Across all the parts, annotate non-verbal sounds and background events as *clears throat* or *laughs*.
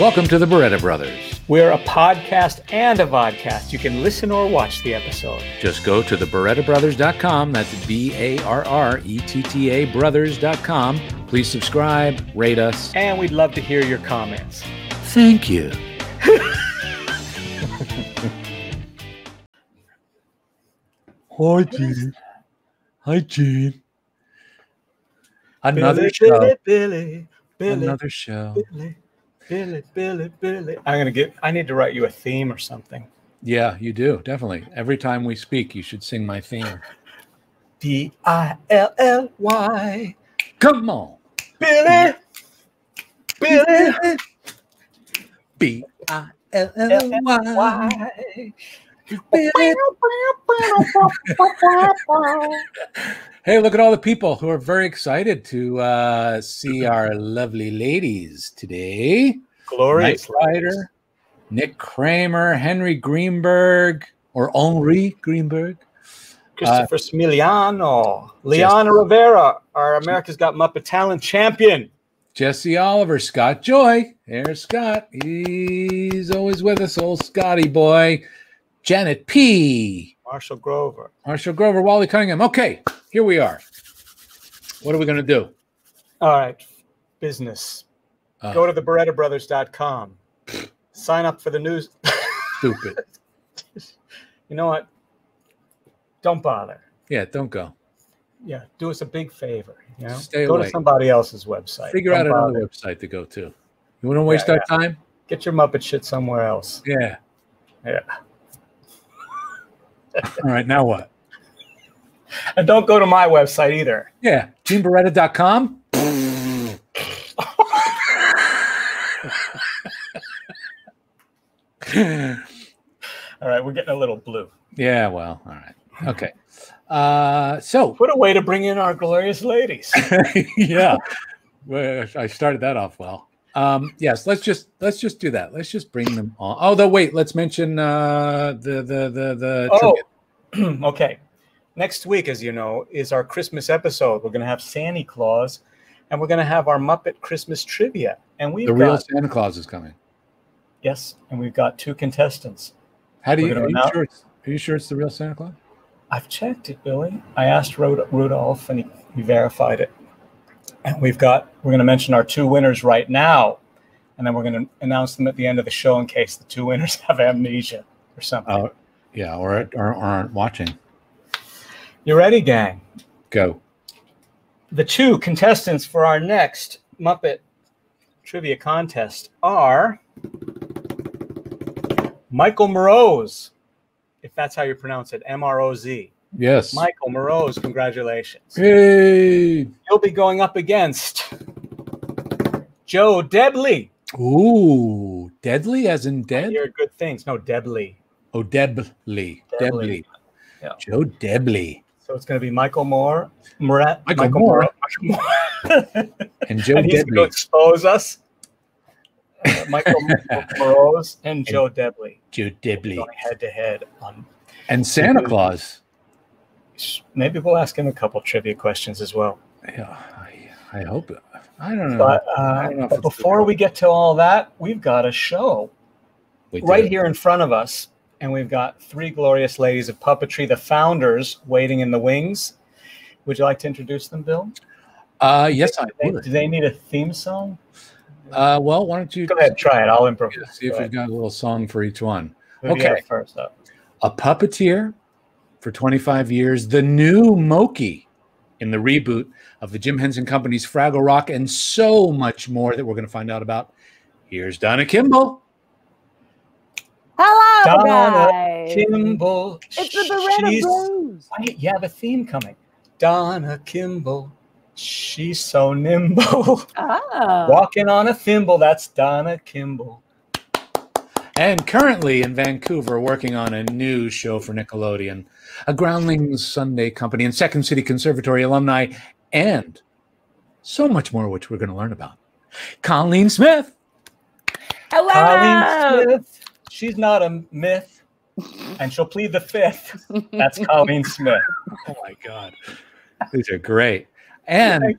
Welcome to the Barretta Brothers. We're a podcast and a vodcast. You can listen or watch the episode. Just go to thebarrettabrothers.com. That's B A R R E T T A brothers.com. Please subscribe, rate us. And we'd love to hear your comments. Thank you. *laughs* Hi, Gene. Hi, Gene. Another Billy, show. Billy, Billy, Another show. Billy, Billy, Billy, Billy. I'm gonna get. I need to write you a theme or something. Yeah, you do. Definitely. Every time we speak, you should sing my theme. B I L L Y. Come on. Billy, Billy, Billy. Hey, look at all the people who are very excited to uh, see our lovely ladies today. Glorious Knight Rider, Nick Kramer, Henry Greenberg, or Henri Greenberg. Christopher uh, Smiliano, Liana Rivera, our America's Got Muppet Talent champion. Jesse Oliver, Scott Joy. There's Scott. He's always with us, old Scotty boy. Janet P. Marshall Grover. Marshall Grover, Wally Cunningham. Okay, here we are. What are we going to do? All right, business. Uh, Go to thebarrettabrothers.com. Sign up for the news. Stupid. *laughs* you know what? Don't bother. Yeah, don't go. Yeah, do us a big favor. You know, Stay go away. to somebody else's website. Figure Don't out another website to go to. You want to waste Yeah, our time? Get your Muppet shit somewhere else. Yeah. Yeah, All right, now what? *laughs* and don't go to my website either. Yeah, GeneBarretta.com. All right, we're getting a little blue. yeah, well, all right. Okay. Uh, so, *laughs* What a way to bring in our glorious ladies. *laughs* yeah, well, I started that off well. Um, yes, let's just let's just do that. Let's just bring them on. Although, wait, let's mention uh, the the the the. Oh, *clears throat* okay. Next week, as you know, is our Christmas episode. We're going to have Santa Claus, and we're going to have our Muppet Christmas trivia. And we've the real Santa Claus is coming. Yes, and we've got two contestants. How do you? Are you, sure it's, are you sure it's the real Santa Claus? I've checked it, Billy. I asked Rud- Rudolph, and he, he verified it. And we've got we're going to mention our two winners right now, and then we're going to announce them at the end of the show in case the two winners *laughs* have amnesia or something. Oh, yeah, or, or, or aren't watching. You ready, gang? Go. The two contestants for our next Muppet trivia contest are Michael Moroz, if that's how you pronounce it, M R O Z. Yes. Michael Moroz, congratulations. Hey. You'll be going up against Joe Debley. Ooh, deadly as in dead? You're good things. No, Debley. Oh, Debley. Debley. Yeah. Joe Debley. So it's going to be Michael Moore, Moret, Michael Moore. Michael Moore. *laughs* And Joe and he's going to expose us. Uh, Michael Moroz and Joe Debley Joe Debley. going head to head on. And Santa Claus. Maybe we'll ask him a couple trivia questions as well. Yeah, I, I hope. I don't know. But, I uh, don't know but before we get to all that, we've got a show We right do. here in front of us, and we've got three glorious ladies of puppetry, the founders, waiting in the wings. Would you like to introduce them, Bill? Uh, yes, I Do they, would. do they need a theme song? Uh, well, why don't you Go ahead, try it. I'll improvise. see if Go we've got a little song for each one? Who do you have okay. First up. A puppeteer for 25 years, the new Mokey in the reboot of the Jim Henson Company's Fraggle Rock, and so much more that we're going to find out about. Here's Donna Kimball. Hello, Donna guys. Kimball. It's the Barretta she's- Blues. Wait, yeah, the theme coming. Donna Kimball. She's so nimble. Oh. *laughs* Walking on a thimble. That's Donna Kimball. And currently in Vancouver, working on a new show for Nickelodeon, a Groundlings Sunday company, and Second City Conservatory alumni, and so much more, which we're going to learn about. Colleen Smith. Hello. Colleen Smith. She's not a myth, and she'll plead the fifth. That's *laughs* Colleen Smith. Oh my God. These are great. And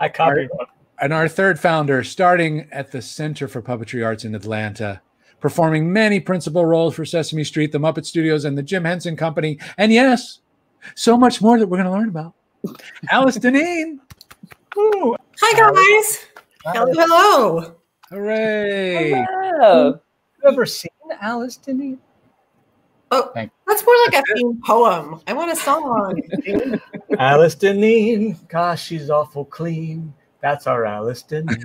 I copied one. and our third founder, starting at the Center for Puppetry Arts in Atlanta, performing many principal roles for Sesame Street, the Muppet Studios, and the Jim Henson Company, and yes, so much more that we're going to learn about. Alice Dinnean. Ooh, Hi guys. Hello, hello. Hooray! Hello. have you ever seen Alice Dinnean? Oh, Thank that's more like a theme poem. I want a song. *laughs* Alice Dinnean. Gosh, she's awful clean. That's our Alice Dinnean.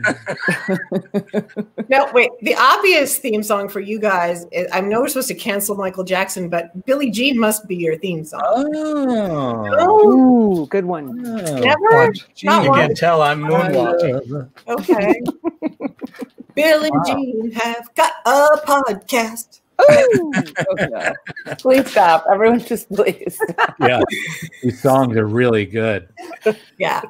*laughs* no, wait. The obvious theme song for you guys. Is, I know we're supposed to cancel Michael Jackson, but Billie Jean must be your theme song. Oh. Oh, Ooh, good one. Oh. never. Watch. Not You one. can tell I'm moonwalking. Okay. *laughs* Billie Wow. Jean have got a podcast. *laughs* Ooh. Okay. Please stop. Everyone just please. Stop. yeah, these songs are really good. Yeah.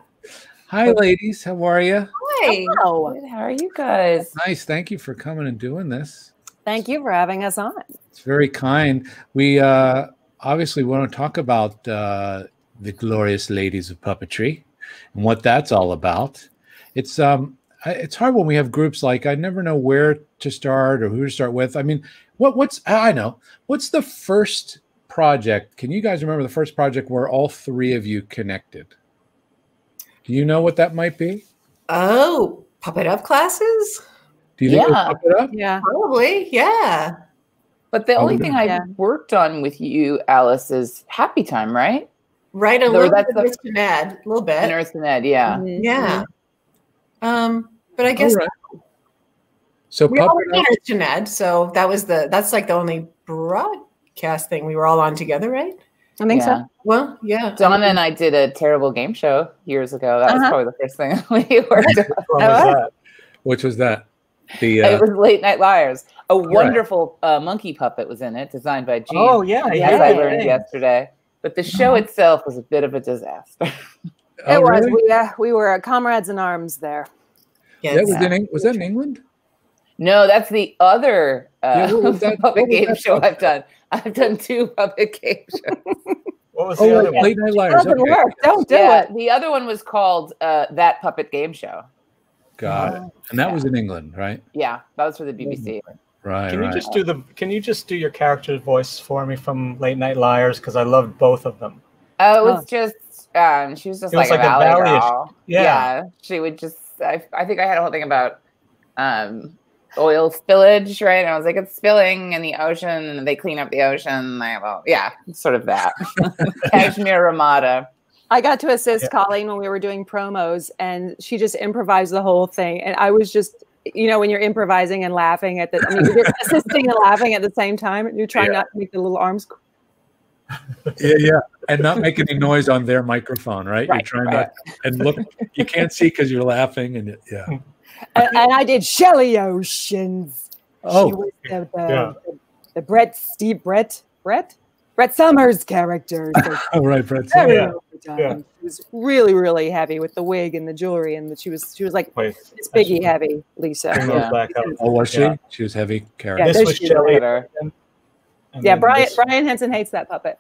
Hi, ladies. How are you? Hey. Oh, How are you guys? Nice. Thank you for coming and doing this. thank you for having us on. It's very kind. We uh, obviously want to talk about uh, the glorious ladies of puppetry and what that's all about. It's um, it's hard when we have groups like I never know where to start or who to start with. I mean, what what's I know what's the first project? Can you guys remember the first project where all three of you connected? Do you know what that might be? Oh, puppet up classes? Do you think Yeah. Puppet Up? Yeah. Probably. Yeah. But the only yeah. thing I Yeah. worked on with you, Alice, is Happy Time, right? Right. A No, little that's bit the- of Miss Ned, a little bit. Earth to Ned, yeah. Mhm. Yeah. Um, but I guess All right. So we all Puppet were Up, to Ned, so that was the that's like the only broadcast thing we were all on together, right? I think yeah. so. Well, yeah. Donna and I did a terrible game show years ago. That was Uh-huh. probably the first thing *laughs* we worked on. What was that? which was that? The uh, It was Late Night Liars. A wonderful uh, monkey puppet was in it, designed by Gene. Oh yeah, as yeah. I learned yesterday. But the show itself was a bit of a disaster. *laughs* oh, it was. really? We, uh, we were comrades in arms there. Yes. That was in was that in England? No, that's the other uh, Yeah, what was that- *laughs* puppet game that show? I've done. I've done two *laughs* puppet game shows. What was Oh, the other wait, one? Late Night Liars. Doesn't Okay. work. Don't do yeah, it. the other one was called uh, That Puppet Game Show. Got it. And that was in England, right? Yeah, that was for the BBC. Right, Can you just do the? Can you just do your character voice for me from Late Night Liars? Because I loved both of them. Oh, it was Oh. just um, she was just It was like, like a a valley valley-ish- doll. Yeah. she would just. I, I think I had a whole thing about um, oil spillage, right? And I was like, it's spilling in the ocean, and they clean up the ocean. And I well, yeah, sort of that. *laughs* Kashmir Ramada. I got to assist Yeah. Colleen when we were doing promos, and she just improvised the whole thing. And I was just, you know, when you're improvising and laughing at the, I mean, you're *laughs* assisting and laughing at the same time, you're trying Yeah. not to make the little arms. yeah, yeah. And not make any noise on their microphone, right? Right, you're trying not and look you can't see because you're laughing and it- yeah. And, and I did Shelly Oceans. she Oh, was the, the, Yeah. the, the Brett Steve Brett Brett Brett Somers character. So *laughs* oh right, Brett. very Yeah, overdone. yeah. She was really, really heavy with the wig and the jewelry, and the, she was she was like Wait, it's Biggie heavy, Lisa. Yeah. Oh, was she? Yeah. She was heavy Yeah, character. This was she is. Shelley. Yeah, Brian this- Brian Henson hates that puppet.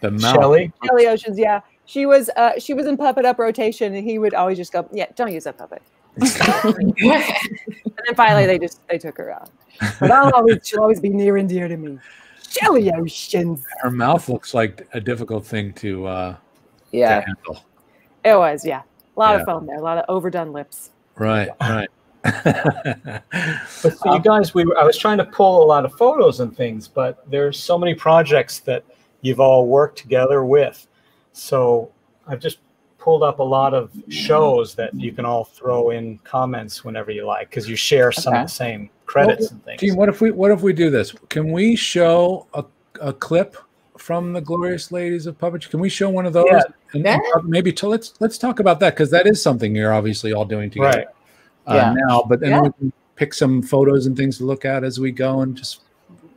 the mouth. Shelley. Kelly Oceans, yeah. She was uh she was in puppet up rotation and he would always just go, Yeah, don't use that puppet. And then finally they just they took her out. But I'll always she'll always be near and dear to me. Shelly Oceans. Her mouth looks like a difficult thing to uh to Yeah. handle. It was, yeah. A lot Yeah. of foam there, a lot of overdone lips. Right, right. But see, you *laughs* guys, we were, I was trying to pull a lot of photos and things, but there's so many projects that you've all worked together with. So I've just pulled up a lot of shows that you can all throw in comments whenever you like because you share some Okay. of the same credits and things. Gene, what if we what if we do this? Can we show a, a clip from the glorious ladies of puppetry? Can we show one of those? Yeah. And, Yeah. and maybe to, let's let's talk about that because that is something you're obviously all doing together Right. uh, Yeah. now. But then Yeah. we can pick some photos and things to look at as we go and just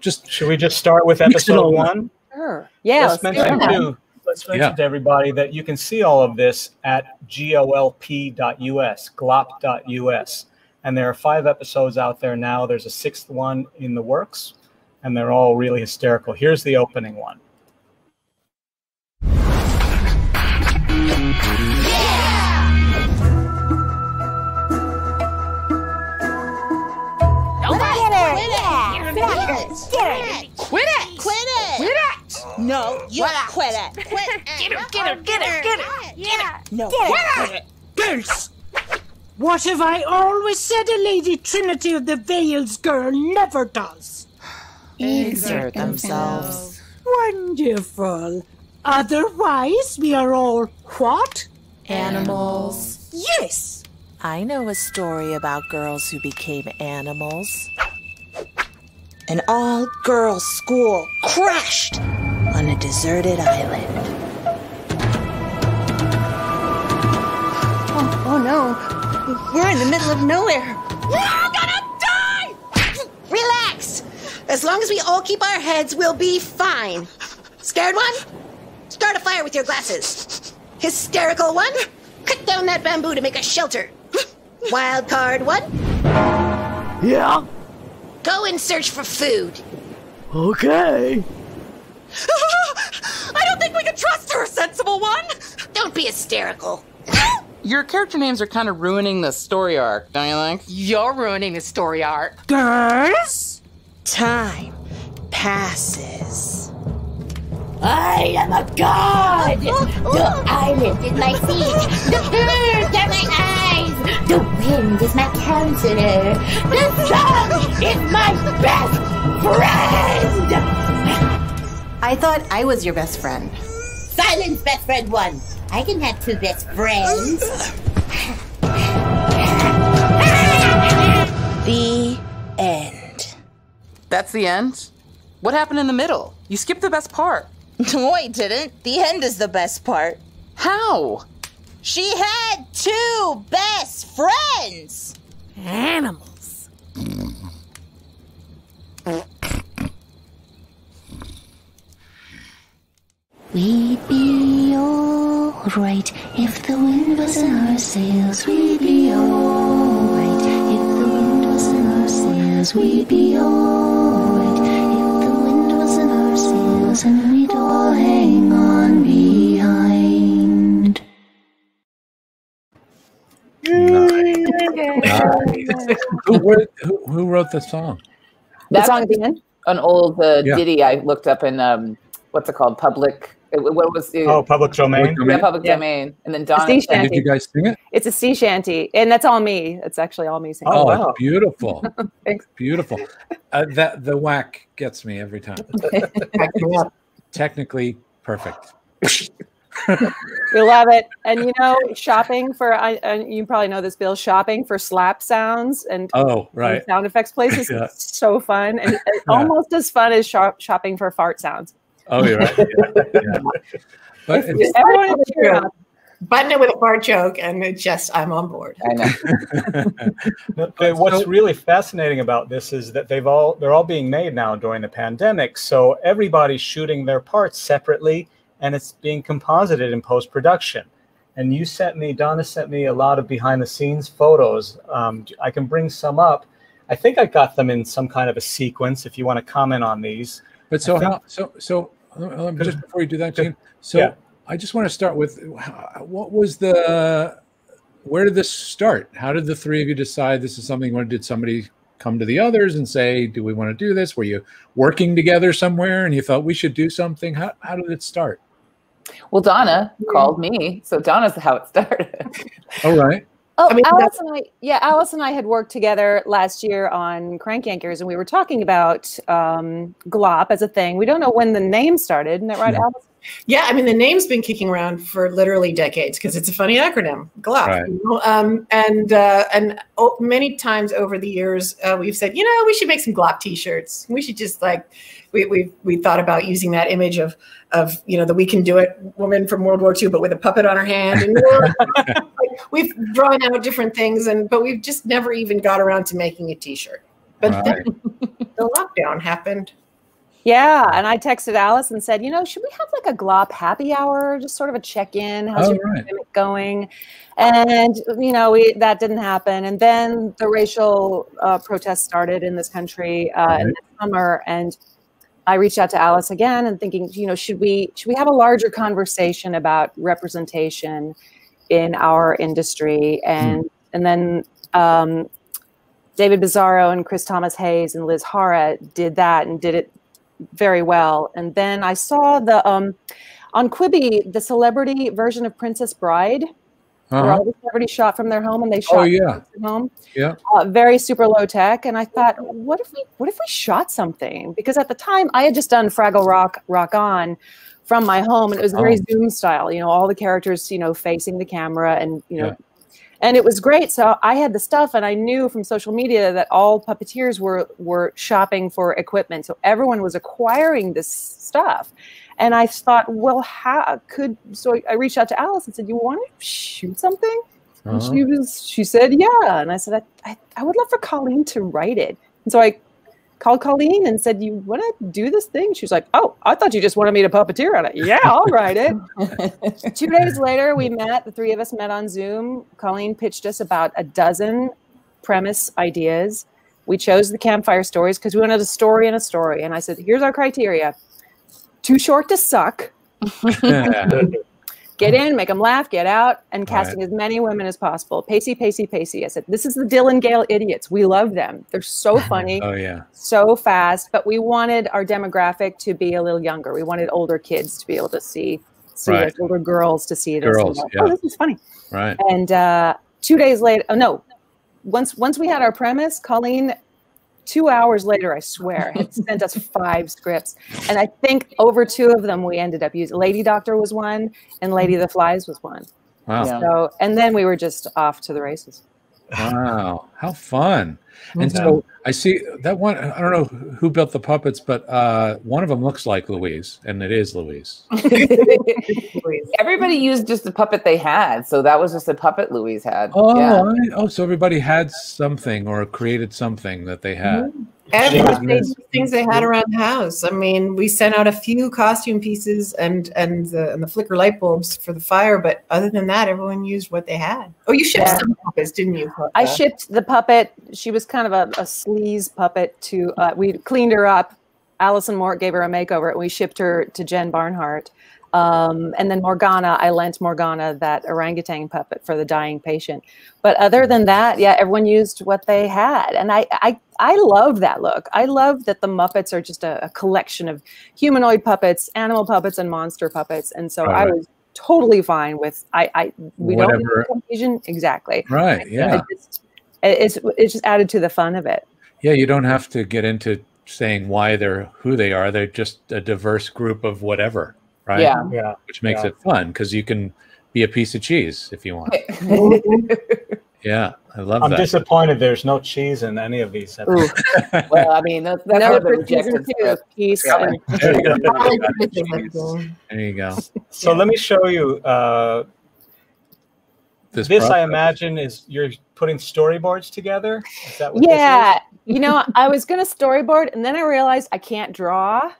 just Should we just start with episode one? Sure. Yeah, let's, let's, do mention that. Let's mention Yeah. to everybody that you can see all of this at golp.us, glop.us. And there are five episodes out there now. There's a sixth one in the works, and they're all really hysterical. Here's the opening one. No, you quit it. Quit it. Get her, get her, get her, get her. Yeah. No, quit it. Girls! What have I always said a Lady Trinity of the Vales girl never does? Exert themselves. Wonderful. Otherwise, we are all what? Animals. Yes! I know a story about girls who became animals. An all girls school crashed on a deserted island. Oh, oh no. We're in the middle of nowhere. We're all gonna die! Relax. As long as we all keep our heads, we'll be fine. Scared one? Start a fire with your glasses. Hysterical one? Cut down that bamboo to make a shelter. Wild card one? Yeah? Go and search for food. Okay. *laughs* I don't think we can trust her, sensible one! Don't be hysterical. *laughs* Your character names are kind of ruining the story arc, don't you think? You're ruining the story arc. Girls? Time passes. I am a god! Oh, oh. The island is my feet. The birds are my eyes. The wind is my counselor. The sun is my best friend! I thought I was your best friend. Silence, best friend one. I can have two best friends. The end. That's the end? What happened in the middle? You skipped the best part. *laughs* No, I didn't. The end is the best part. How? She had two best friends. Animals. *laughs* We'd be alright if the wind was in our sails. We'd be alright if the wind was in our sails. We'd be alright if the wind was in our sails and we'd all hang on behind. who, wrote, who, who wrote the song? That song at the end? An old uh, Yeah. ditty I looked up in um, what's it called? Public. It- What was the Oh, public domain. yeah, public Yeah. domain? And then Donna. sea said- did you guys sing it? It's a sea shanty, and that's all me. It's actually all me singing. Oh, Oh, wow. beautiful. *laughs* Thanks. Beautiful. Uh, that the whack gets me every time. *laughs* Technically perfect. *laughs* We love it, and you know, shopping for I, and you probably know this, Bill. Shopping for slap sounds and Oh, and right. sound effects places Yeah. is so fun, and, and almost as fun as shop, shopping for fart sounds. Oh, you're right. Yeah, yeah. *laughs* But it's, Everyone is cheering on. Button it with a fart joke, and it just I'm on board. I know. *laughs* Okay, what's really fascinating about this is that they've all they're all being made now during the pandemic. So everybody's shooting their parts separately and it's being composited in post production. And you sent me, Donna sent me a lot of behind the scenes photos. Um, I can bring some up. I think I got them in some kind of a sequence. If you want to comment on these, but so think- how so so let let me- just before you do that, Good. Gene. So Yeah. I just want to start with what was the where did this start? How did the three of you decide this is something? Or did somebody come to the others and say, "Do we want to do this?" Were you working together somewhere and you thought we should do something? How how did it start? Well, Donna hmm. called me, so Donna's how it started. All right. Oh, I mean, Alice and I, yeah, Alice and I had worked together last year on Crank Yankers, and we were talking about um, glop as a thing. We don't know when the name started, isn't that right, Yeah. Alice? Yeah, I mean the name's been kicking around for literally decades because it's a funny acronym, GLOP. Right. you know? Um, and uh, and oh, many times over the years, uh, we've said, you know, we should make some GLOP T-shirts. We should just like we we we thought about using that image of of you know the we can do it woman from World War II, but with a puppet on her hand. And you know, like, we've drawn out different things, and but we've just never even got around to making a T-shirt. But Right. then the lockdown happened. Yeah, and I texted Alice and said, you know, should we have like a glop happy hour, just sort of a check-in? How's Oh, your right. pandemic going? And you know, we that didn't happen. And then the racial uh, protests started in this country uh, in the summer, and I reached out to Alice again and thinking, you know, should we should we have a larger conversation about representation in our industry? And and then um, David Bizarro and Chris Thomas Hayes and Liz Hara did that and did it very well. And then I saw the um, on Quibi the celebrity version of Princess Bride, where Uh-huh. all the celebrities shot from their home and they shot Oh yeah, from home. yeah. Uh, very super low tech. And I thought, what if we what if we shot something? Because at the time I had just done Fraggle Rock Rock On from my home, and it was very Oh. Zoom style. You know, all the characters, you know, facing the camera, and you know. Yeah. And it was great. So I had the stuff, and I knew from social media that all puppeteers were were shopping for equipment. So everyone was acquiring this stuff, and I thought, well, how could? So I reached out to Alice and said, "You want to shoot something?" And Uh-huh. she was, she said, yeah. And I said, I, I, I would love for Colleen to write it. And so I called Colleen and said, you want to do this thing? She was like, oh, I thought you just wanted me to puppeteer on it. Yeah, I'll write it. *laughs* Two days later, we met. The three of us met on Zoom. Colleen pitched us about a dozen premise ideas. We chose the campfire stories because we wanted a story and a story. And I said, here's our criteria too short to suck. *laughs* *laughs* Get in, make them laugh, get out, and casting as many women as possible. Pacey, Pacey, Pacey. I said, this is the Dylan Gale idiots. We love them. They're so *laughs* funny, oh yeah. so fast. But we wanted our demographic to be a little younger. We wanted older kids to be able to see, see Right. this, older girls to see this. Girls, yeah. Oh, this is funny. Right. And uh, two days later, oh no, once once we had our premise, Colleen, two hours later, I swear, had *laughs* sent us five scripts, and I think over two of them we ended up using. Lady Doctor was one, and Lady the Flies was one. Wow. So, and then we were just off to the races. Wow. How fun. And so I see that one. I don't know who built the puppets, but uh, one of them looks like Louise, and *laughs* *laughs* it is Louise. Everybody used just the puppet they had, so that was just a puppet Louise had. Oh, yeah. I- oh, so everybody had something or created something that they had. Everyone made things they had around the house. I mean, we sent out a few costume pieces and and the, and the flicker light bulbs for the fire, but other than that, everyone used what they had. Oh, you shipped Yeah. some puppets, didn't you? I shipped the puppet. She was kind of a, a sleaze puppet to, uh, we cleaned her up. Allison Mort gave her a makeover and we shipped her to Jen Barnhart. Um, and then Morgana, I lent Morgana that orangutan puppet for the dying patient. But other than that, yeah, everyone used what they had. And I, I, I love that look. I love that the Muppets are just a, a collection of humanoid puppets, animal puppets, and monster puppets. And so I was totally fine with, I, I, we don't Whatever. need confusion. Exactly. Right. Yeah. It just, it's it's just added to the fun of it. Yeah. You don't have to get into saying why they're who they are. They're just a diverse group of whatever. Right. Yeah. Yeah. Which makes Yeah. it fun because you can be a piece of cheese if you want. *laughs* Yeah. I love that. I'm disappointed there's no cheese in any of these. Ooh. *laughs* well, I mean, that's, that's No, one of the for rejected two, scripts. peace. Yeah. There you go. Everything. *laughs* There you go. So let me show you. Uh, This, this, I imagine, is you're putting storyboards together. Is that what this is? Yeah, you know, I was gonna storyboard, and then I realized I can't draw.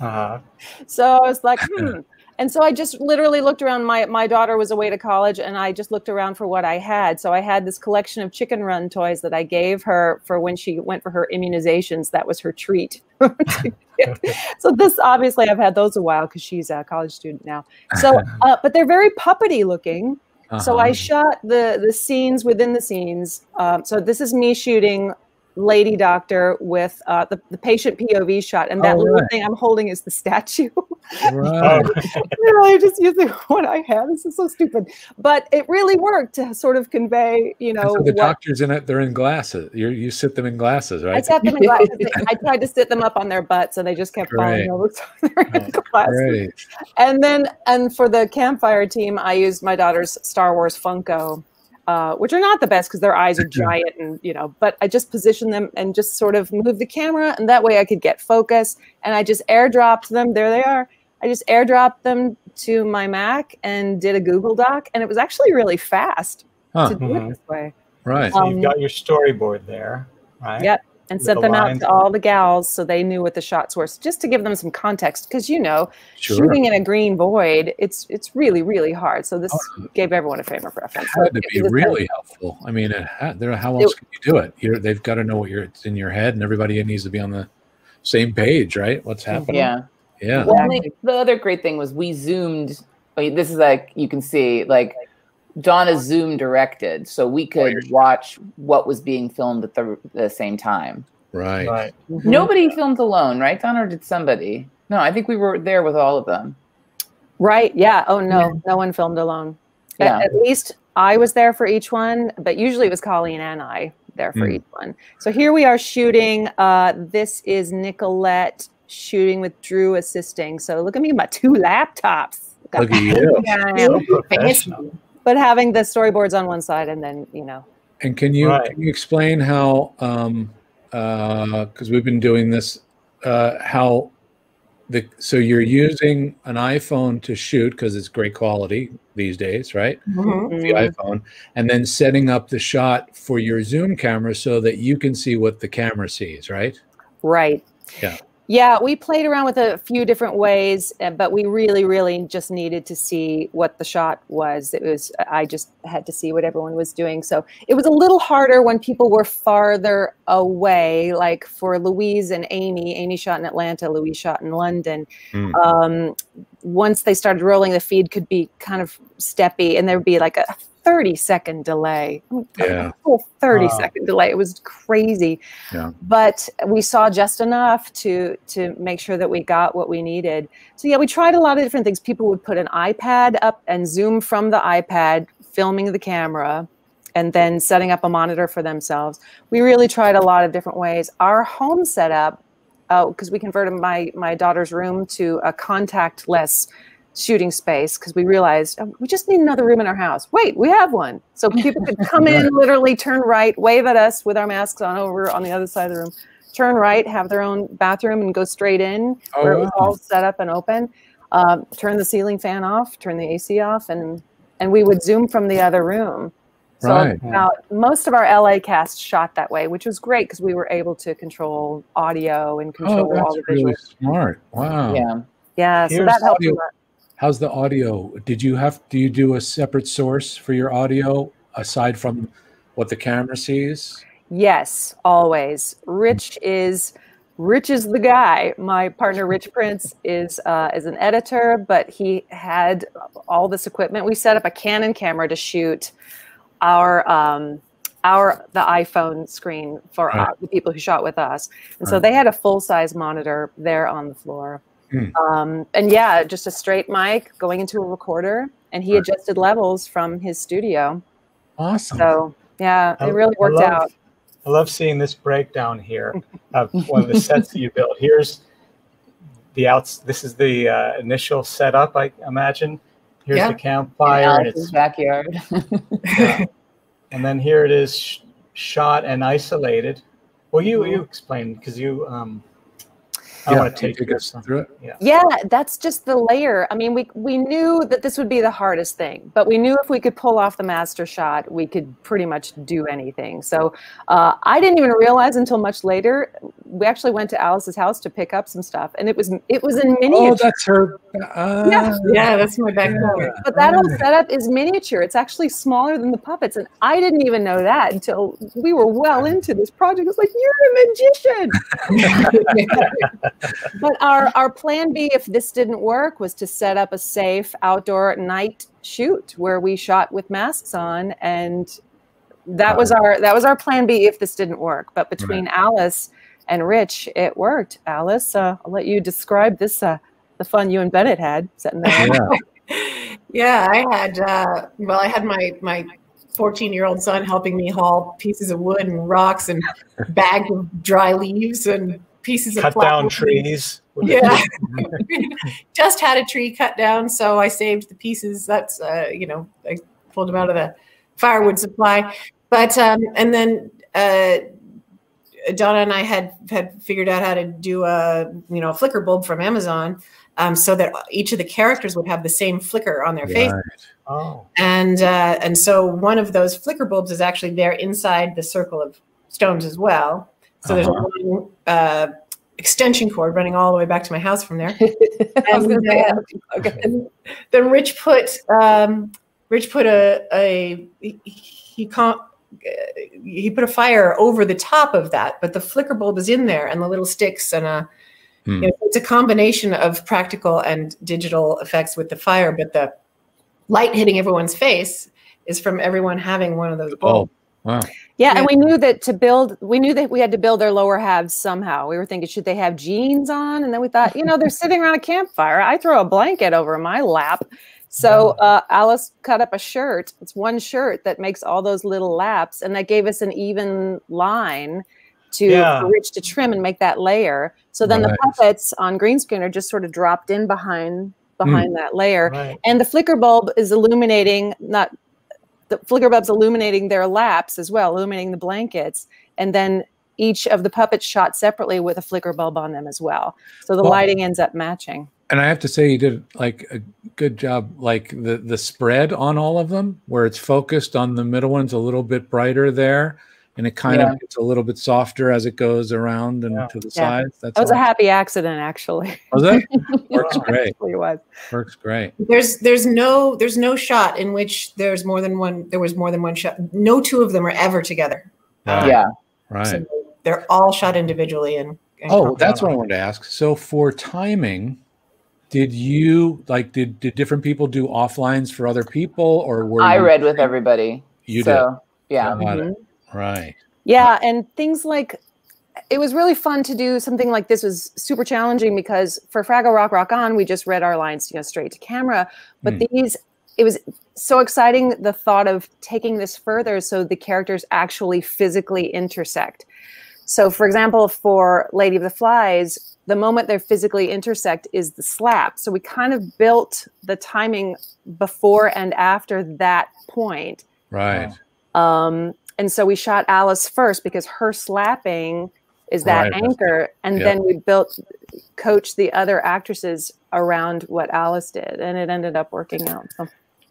Uh-huh. So I was like, hmm. *clears throat* And so I just literally looked around. My my daughter was away to college, and I just looked around for what I had. So I had this collection of chicken run toys that I gave her for when she went for her immunizations. That was her treat. *laughs* *laughs* so this obviously I've had those a while because she's a college student now. So, *laughs* uh, but they're very puppety looking. So I Uh-huh. shot the the scenes within the scenes. Um, so this is me shooting Lady Doctor with uh, the the patient POV shot, and that Oh, little right. thing I'm holding is the statue. Right. *laughs* really, just using what I had. This is so stupid, but it really worked to sort of convey, you know, so the what doctors in it, they're in glasses. You you sit them in glasses, right? I right? sat them in *laughs* glasses. I tried to sit them up on their butts, and they just kept falling over. *laughs* So they're in glasses. Great. And then, and for the campfire team, I used my daughter's Star Wars Funko, uh, which are not the best because their eyes are *clears throat* giant and, you know, but I just positioned them and just sort of moved the camera. And that way I could get focus. And I just airdropped them. There they are. I just airdropped them to my Mac and did a Google Doc. And it was actually really fast Huh. to do Mhm. it this way. Right. So Um, you've got your storyboard there, right? Yep. And sent the them out lines. to all the gals so they knew what the shots were, So just to give them some context. Because you know, Sure. shooting in a green void, it's it's really really hard. So this oh, gave everyone a frame of reference. So had to it be was a- really helpful. I mean, it had, there. How else can you do it? You're, they've got to know what you're it's in your head, and everybody needs to be on the same page, right? What's mm-hmm. happening? Yeah. Yeah. Well, and the- the other great thing was we zoomed. I mean, this is like you can see like Donna Zoom directed, so we could watch what was being filmed at the the same time. Right. Right. Nobody filmed alone, right, Donna, or did somebody? No, I think we were there with all of them. Right. Yeah. Oh no, no one filmed alone. At- Yeah. At, least I was there for each one, but usually it was Colleen and I there for Hmm. each one. So here we are shooting. Uh, this is Nicolette shooting with Drew assisting. So look at me, my two laptops. Look at you. *laughs* Yeah, professional. But having the storyboards on one side and then you know And can you Right. can you explain how um uh because we've been doing this uh how the so you're using an iPhone to shoot because it's great quality these days, right? Mhm. The iPhone, and then setting up the shot for your zoom camera so that you can see what the camera sees, right? right Yeah. Yeah we played around with a few different ways uh, but we really really just needed to see what the shot was. It was i just had to see what everyone was doing. So it was a little harder when people were farther away like for louise and amy. Amy shot in atlanta louise shot in london. Hmm. um, once they started rolling the feed could be kind of steppy and there would be like a 30 second delay. Yeah. *laughs* full 30 Wow. second delay. It was crazy. Yeah. but we saw just enough to to make sure that we got what we needed. So yeah we tried a lot of different things. People would put an ipad up and zoom from the ipad filming the camera and then setting up a monitor for themselves. We really tried a lot of different ways. Our home setup oh, because we converted my my daughter's room to a contactless shooting space because we realized oh, we just need another room in our house. Wait, we have one. So people could come in, *laughs* literally turn right, wave at us with our masks on over on the other side of the room, turn right, have their own bathroom, and go straight in Oh, where it was all set up and open. Um, turn the ceiling fan off, turn the AC off, and and we would zoom from the other room. So Right. about most of our LA cast shot that way, which was great because we were able to control audio and control Oh, all that's the really visuals. smart. Wow. Yeah. Yeah, so that helped a audio- lot. How's the audio? Did you have do you do a separate source for your audio aside from what the camera sees? Yes, always. Rich is Rich is the guy. My partner Rich Prince is uh, is an editor, but he had all this equipment. We set up a Canon camera to shoot our um, our the iPhone screen for Right. uh, the people who shot with us, and so they had a full size monitor there on the floor. Hmm. Um, and yeah, just a straight mic going into a recorder, and he Right. adjusted levels from his studio. Awesome. So yeah, I- it really I worked love- out. I love seeing this breakdown here *laughs* of one of the sets that you built. Here's the outs. This is the uh, initial setup, I imagine. Here's Yeah. the campfire, and Alice's it's backyard. *laughs* and then here it is sh- shot and isolated. Well, you you explain because you um. I Yeah, want to take take us through it. Yeah. Yeah, that's just the layer. I mean, we we knew that this would be the hardest thing, but we knew if we could pull off the master shot, we could pretty much do anything. So uh, I didn't even realize until much later. We actually went to Alice's house to pick up some stuff, and it was it was in miniature. Oh, that's her. Uh, Yeah. Yeah, that's my backyard. but that whole setup is miniature. It's actually smaller than the puppets, and I didn't even know that until we were well into this project. It's like you're a magician. *laughs* *laughs* but our our plan B, if this didn't work, was to set up a safe outdoor night shoot where we shot with masks on, and that was our that was our plan B if this didn't work. But between Alice and Rich, it worked. Alice, uh, I'll let you describe this. Uh, the fun you and Bennett had setting that up. yeah. *laughs* Yeah, I had uh, well, I had my my 14 year old son helping me haul pieces of wood and rocks and bags of dry leaves and pieces of Cut down plywood. trees. *laughs* Yeah, *laughs* just had a tree cut down, so I saved the pieces. That's uh, you know I pulled them out of the firewood supply, but um, and then. Uh, Donna and I had had figured out how to do a you know a flicker bulb from Amazon, um, so that each of the characters would have the same flicker on their face. Oh, And uh, and so one of those flicker bulbs is actually there inside the circle of stones as well. So there's a Uh-huh. long uh, extension cord running all the way back to my house from there. *laughs* I was gonna okay. And *laughs* then Rich put um, Rich put a a he, he can't. He put a fire over the top of that, but the flicker bulb is in there, and the little sticks, and a Hmm. you know, it's a combination of practical and digital effects with the fire. But the light hitting everyone's face is from everyone having one of those Oh, bulbs. wow. Yeah, and we knew that to build, we knew that we had to build their lower halves somehow. We were thinking, should they have jeans on? And then we thought, you know, they're sitting around a campfire. I throw a blanket over my lap. So uh, Alice cut up a shirt. It's one shirt that makes all those little laps, and that gave us an even line to Yeah. Rich to trim and make that layer. So then the puppets on green screen are just sort of dropped in behind behind that layer, Right. and the flicker bulb is illuminating not the flicker bulb's illuminating their laps as well, illuminating the blankets, and then each of the puppets shot separately with a flicker bulb on them as well. So the Well- lighting ends up matching. And I have to say, you did like a good job. Like the the spread on all of them, where it's focused on the middle one's a little bit brighter there, and it kind Yeah. of gets a little bit softer as it goes around and to the Yeah. sides. That's that was a happy accident, actually. Was it? *laughs* Works great. Actually was. Works great. There's there's no there's no shot in which there's more than one there was more than one shot. No two of them are ever together. Right. Yeah. Right. So they're all shot individually and, and Oh, that's what I wanted to ask. So for timing, did you like did did different people do offlines for other people or were I you- read with everybody. You so, Yeah. Got it. Mm-hmm. Right. Yeah, and things like it was really fun to do something like this was super challenging because for Fraggle Rock Rock On, we just read our lines, you know, straight to camera. But Hmm. these it was so exciting the thought of taking this further so the characters actually physically intersect. So for example, for Lady of the Flies, the moment they physically intersect is the slap. So we kind of built the timing before and after that point. Right. Um, and so we shot Alice first because her slapping is that Right, anchor, and yeah. then we built, coached the other actresses around what Alice did, and it ended up working out. So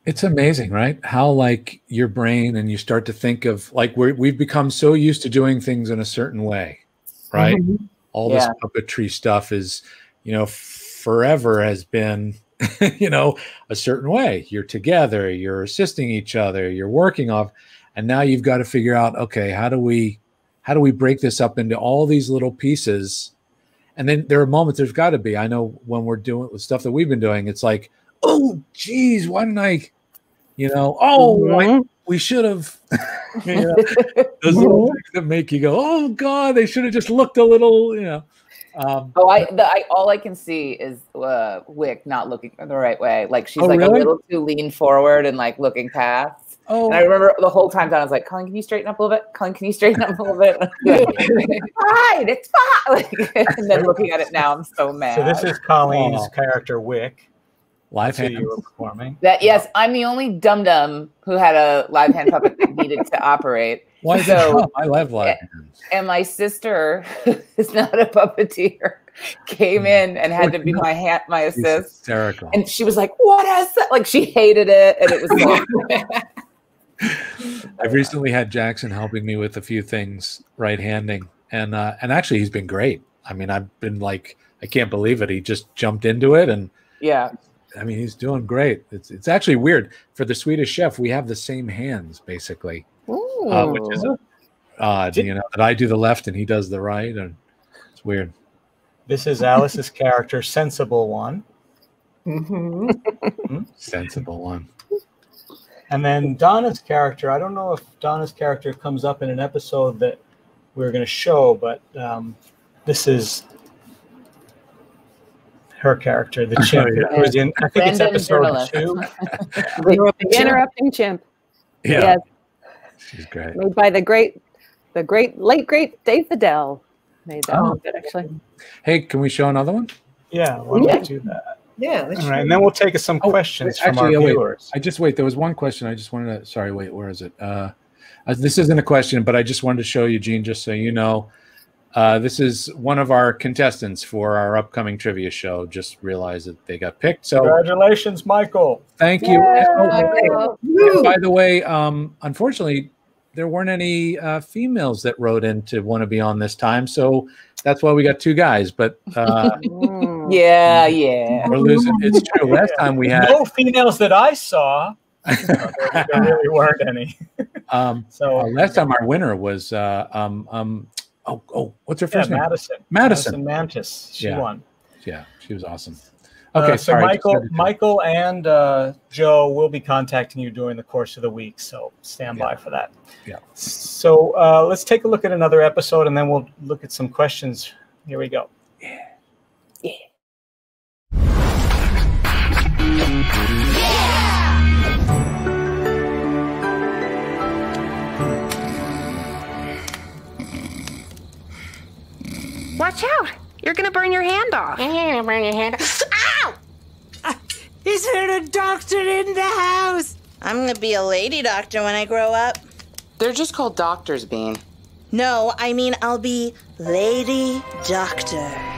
It's amazing, right? How like your brain and you start to think of like we're, we've become so used to doing things in a certain way, right? Mhm. All this Yeah. puppetry stuff is, you know, forever has been, *laughs* you know, a certain way. You're together, you're assisting each other, you're working off, and now you've got to figure out, okay, how do we, how do we break this up into all these little pieces? And then there are moments there's got to be. I know when we're doing the stuff that we've been doing, it's like, oh, geez, why didn't I? You know, oh, why- we should have. *laughs* you know, *laughs* those little things that make you go, oh God, they should have just looked a little. You know. Um, Oh, I, the, I all I can see is uh, Wick not looking the right way. Like she's Oh, like really? a little too lean forward and like looking past. Oh. And I remember the whole time down, I was like, Colin, can you straighten up a little bit? Colin, can you straighten up a little bit? *laughs* it's *laughs* fine, it's fine. *laughs* Like, and then looking at it now, I'm so mad. So this is Colleen's Oh. character Wick. Live who hands. you were performing. That yes, I'm the only dum dum who had a live hand puppet that needed to operate. Why is so, that? I love live hands. and my sister, who is not a puppeteer, came mm. in and had to be my hand, my It's assist. hysterical. And she was like, "What is that?" Like she hated it, and it was like, *laughs* I've recently had Jackson helping me with a few things right handing, and uh, and actually he's been great. I mean, I've been like, I can't believe it. He just jumped into it, and yeah. I mean, he's doing great. It's it's actually weird for the Swedish chef. We have the same hands basically, uh, which is odd. You know that I do the left and he does the right, and it's weird. This is Alice's character, Sensible One. Mm-hmm. Sensible one. And then Donna's character, I don't know if Donna's character comes up in an episode that we're going to show, but um, this is her character, the chimp. yeah. It was in, I think it's episode journalist. two. *laughs* the interrupting chimp. Yeah. Yes, She's great. made by the great, the great late great Dave Fidel. Made that Oh. one good actually. Hey, can we show another one? Yeah, why don't Yeah. we do that? Yeah. Let's All right, and then we'll take some questions from our oh, wait. viewers. I just wait. There was one question. I just wanted to. Sorry, wait. Where is it? Uh, uh, this isn't a question, but I just wanted to show you, Gene, just so you know. Uh, this is one of our contestants for our upcoming trivia show. Just realized that they got picked. So Congratulations, Michael. thank you. And- oh, Michael. by the way, um, unfortunately, there weren't any uh, females that wrote in to want to be on this time. So that's why we got two guys. But uh. *laughs* *laughs* Yeah, yeah. we're losing. It's true. *laughs* Last time we had. No females that I saw. there, *laughs* there really weren't any. Um, So uh, last time our winner was uh, um, um, oh oh what's her yeah, first name? Madison. Madison. Mantis. She Yeah. won. Yeah, she was awesome. Okay, Uh, so sorry, Michael, Michael, and uh, Joe will be contacting you during the course of the week. So stand by for that. Yeah. So uh, let's take a look at another episode, and then we'll look at some questions. Here we go. Watch out! You're gonna burn your hand off. You're gonna burn your hand off. *laughs* Ow! Uh, is there a doctor in the house? I'm gonna be a lady doctor when I grow up. They're just called doctors, Bean. No, I mean I'll be Lady Doctor.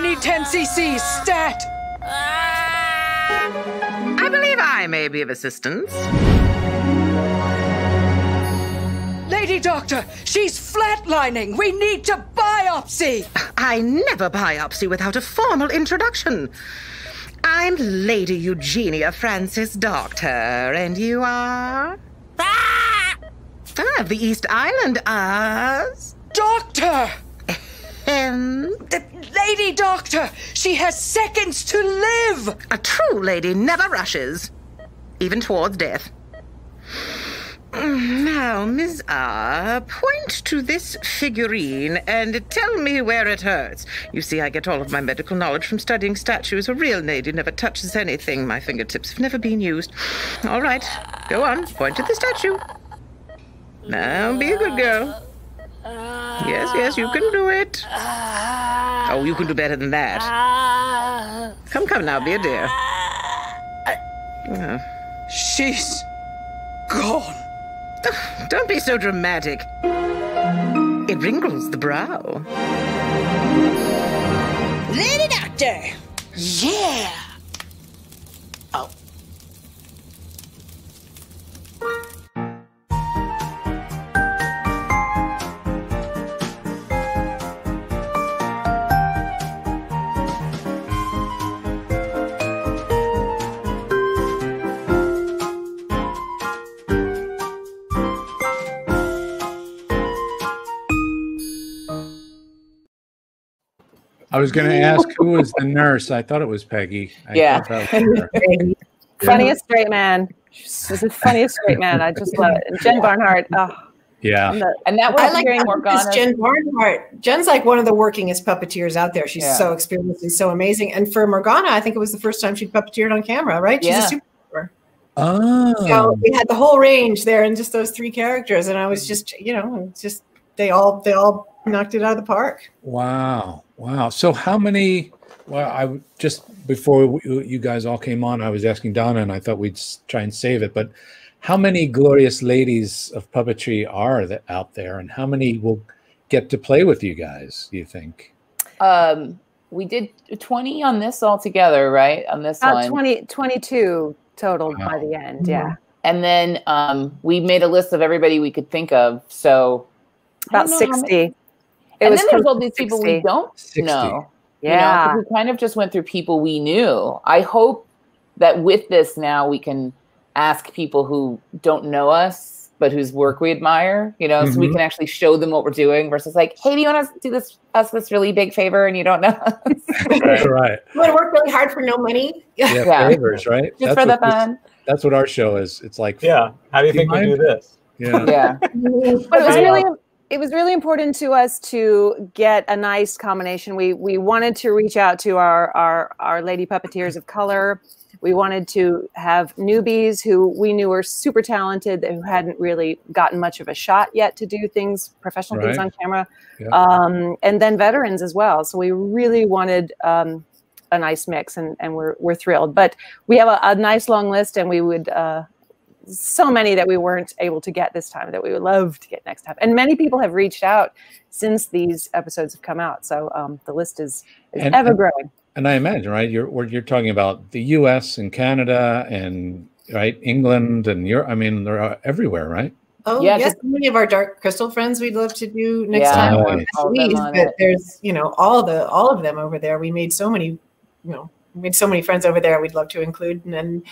I need 10 cc stat. I believe I may be of assistance. Lady Doctor, she's flatlining. We need to biopsy. I never biopsy without a formal introduction. I'm Lady Eugenia Francis Doctor, and you are? Ah, of the East Island, us. Doctor! And The Lady Doctor, she has seconds to live. a true lady never rushes, even towards death. Mm, Now, Miss R, point to this figurine and tell me where it hurts. You see, I get all of my medical knowledge from studying statues. A real lady never touches anything. My fingertips have never been used. All right, go on. Point to the statue. Now, be a good girl. Yes, yes, you can do it. Ah. Oh, you can do better than that. Ah. Come, come now, be a dear. Oh. She's gone. Don't be so dramatic. It wrinkles the brow. Lady Doctor! Yeah. Was going *laughs* to ask who was the nurse. I thought it was Peggy. I Yeah. was her. *laughs* Funniest straight man. She's the funniest straight man. I just love it. And Jen Barnhart. Oh, Yeah. The- And that was I like hearing Morgana. Jen Barnhart. Jen's like one of the workingest puppeteers out there. She's Yeah. so experienced and so amazing. And for Morgana, I think it was the first time she'd puppeteered on camera, right? She's Yeah. a super. Oh. So we had the whole range there in just those three characters, and I was mm. just, you know, just they all they all knocked it out of the park. Wow. Wow. So how many? Well, I just before w- you guys all came on, I was asking Donna, and I thought we'd try and save it. But how many glorious ladies of puppetry are that out there, and how many will get to play with you guys? Do you think? Um, we did 20 on this altogether, right? On this about one. 20, 22 total by the end. Yeah. And then um, we made a list of everybody we could think of. So About don't 60. Many- It and was then there's all to these people 60. we don't 60. know. you know, 'cause Yeah. we kind of just went through people we knew. I hope that with this now we can ask people who don't know us but whose work we admire, you know, so we Mhm. can actually show them what we're doing versus like, hey, do you want to do this us this really big favor and you don't know us? *laughs* Right. right. You want to work really hard for no money? Yeah, *laughs* Yeah. favors, right? Just for the what this- fun. that's what our show is. It's like, Yeah. How do you Do you think we do this? yeah. Yeah. *laughs* But it was Okay. really it was really important to us to get a nice combination. We we wanted to reach out to our our our lady puppeteers of color. We wanted to have newbies who we knew were super talented, who hadn't really gotten much of a shot yet to do things, professional things on camera, Yeah. um, and then veterans as well. So we really wanted um, a nice mix, and, and we're we're thrilled. But we have a, a nice long list, and we would uh, so many that we weren't able to get this time that we would love to get next time. And many people have reached out since these episodes have come out. So um, the list is, is And- ever growing. And I imagine, right? You're you're talking about the U.S. and Canada and right England and Europe. I mean, they're uh, everywhere, right? Oh Yeah, yes, many of our dark crystal friends we'd love to do next Yeah. time. Nice. All of them Please, but it. there's you know all the all of them over there. We made so many, you know, we made so many friends over there. We'd love to include and then,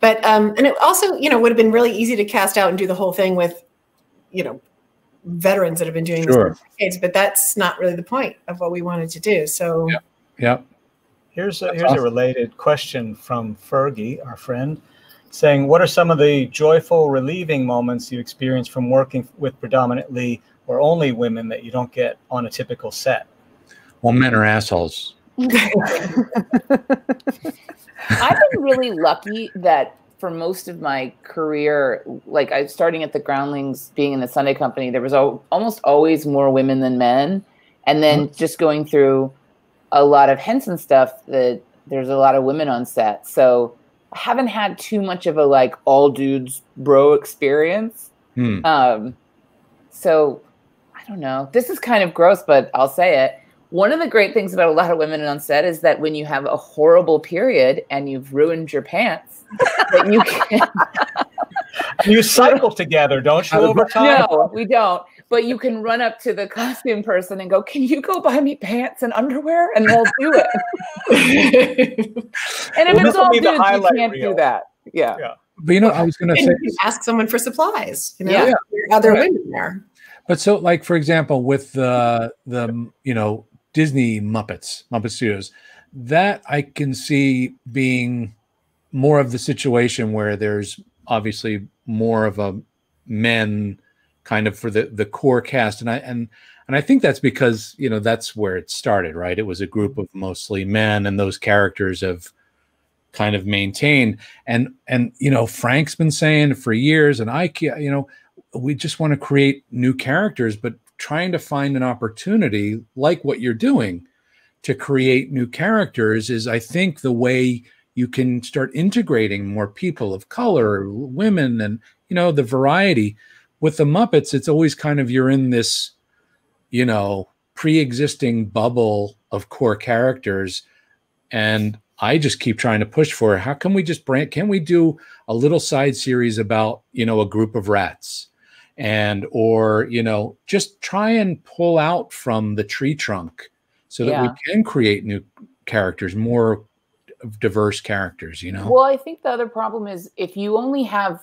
but um, and it also you know would have been really easy to cast out and do the whole thing with, you know, veterans that have been doing Sure. this for decades, but that's not really the point of what we wanted to do. So Yep. Here's a, That's here's awesome. a related question from Fergie, our friend, saying, "What are some of the joyful, relieving moments you experience from working with predominantly or only women that you don't get on a typical set?" Well, men are assholes. *laughs* *laughs* I've been really lucky that for most of my career, like I starting at the Groundlings, being in the Sunday Company, there was al- almost always more women than men, and then just going through a lot of Henson stuff, that there's a lot of women on set. So I haven't had too much of a like all dudes bro experience. Hmm. Um, so I don't know. This is kind of gross, but I'll say it. One of the great things about a lot of women on set is that when you have a horrible period and you've ruined your pants, that you can *laughs* You cycle together, don't you, over time? no, we don't. But you can run up to the costume person and go, "Can you go buy me pants and underwear?" And they'll do it. *laughs* and if Well, it's all be dudes, you can't reel. do that. Yeah. Yeah. But you know, I was going to say, you ask someone for supplies. You know, Yeah. There other Right. women there. but so like for example, with the the you know Disney Muppets, Muppet Studios, that I can see being more of the situation where there's obviously more of a men kind of for the the core cast, and I and and I think that's because you know that's where it started, right? It was a group of mostly men, and those characters have kind of maintained. And and you know, Frank's been saying for years, and I, you know, we just want to create new characters, but trying to find an opportunity like what you're doing to create new characters is, I think, the way you can start integrating more people of color, women, and you know, the variety. With the Muppets, it's always kind of you're in this, you know, pre-existing bubble of core characters, and I just keep trying to push for how can we just brand? Can we do a little side series about you know a group of rats? And or you know just try and pull out from the tree trunk so that Yeah. we can create new characters more diverse characters you know Well, I think the other problem is if you only have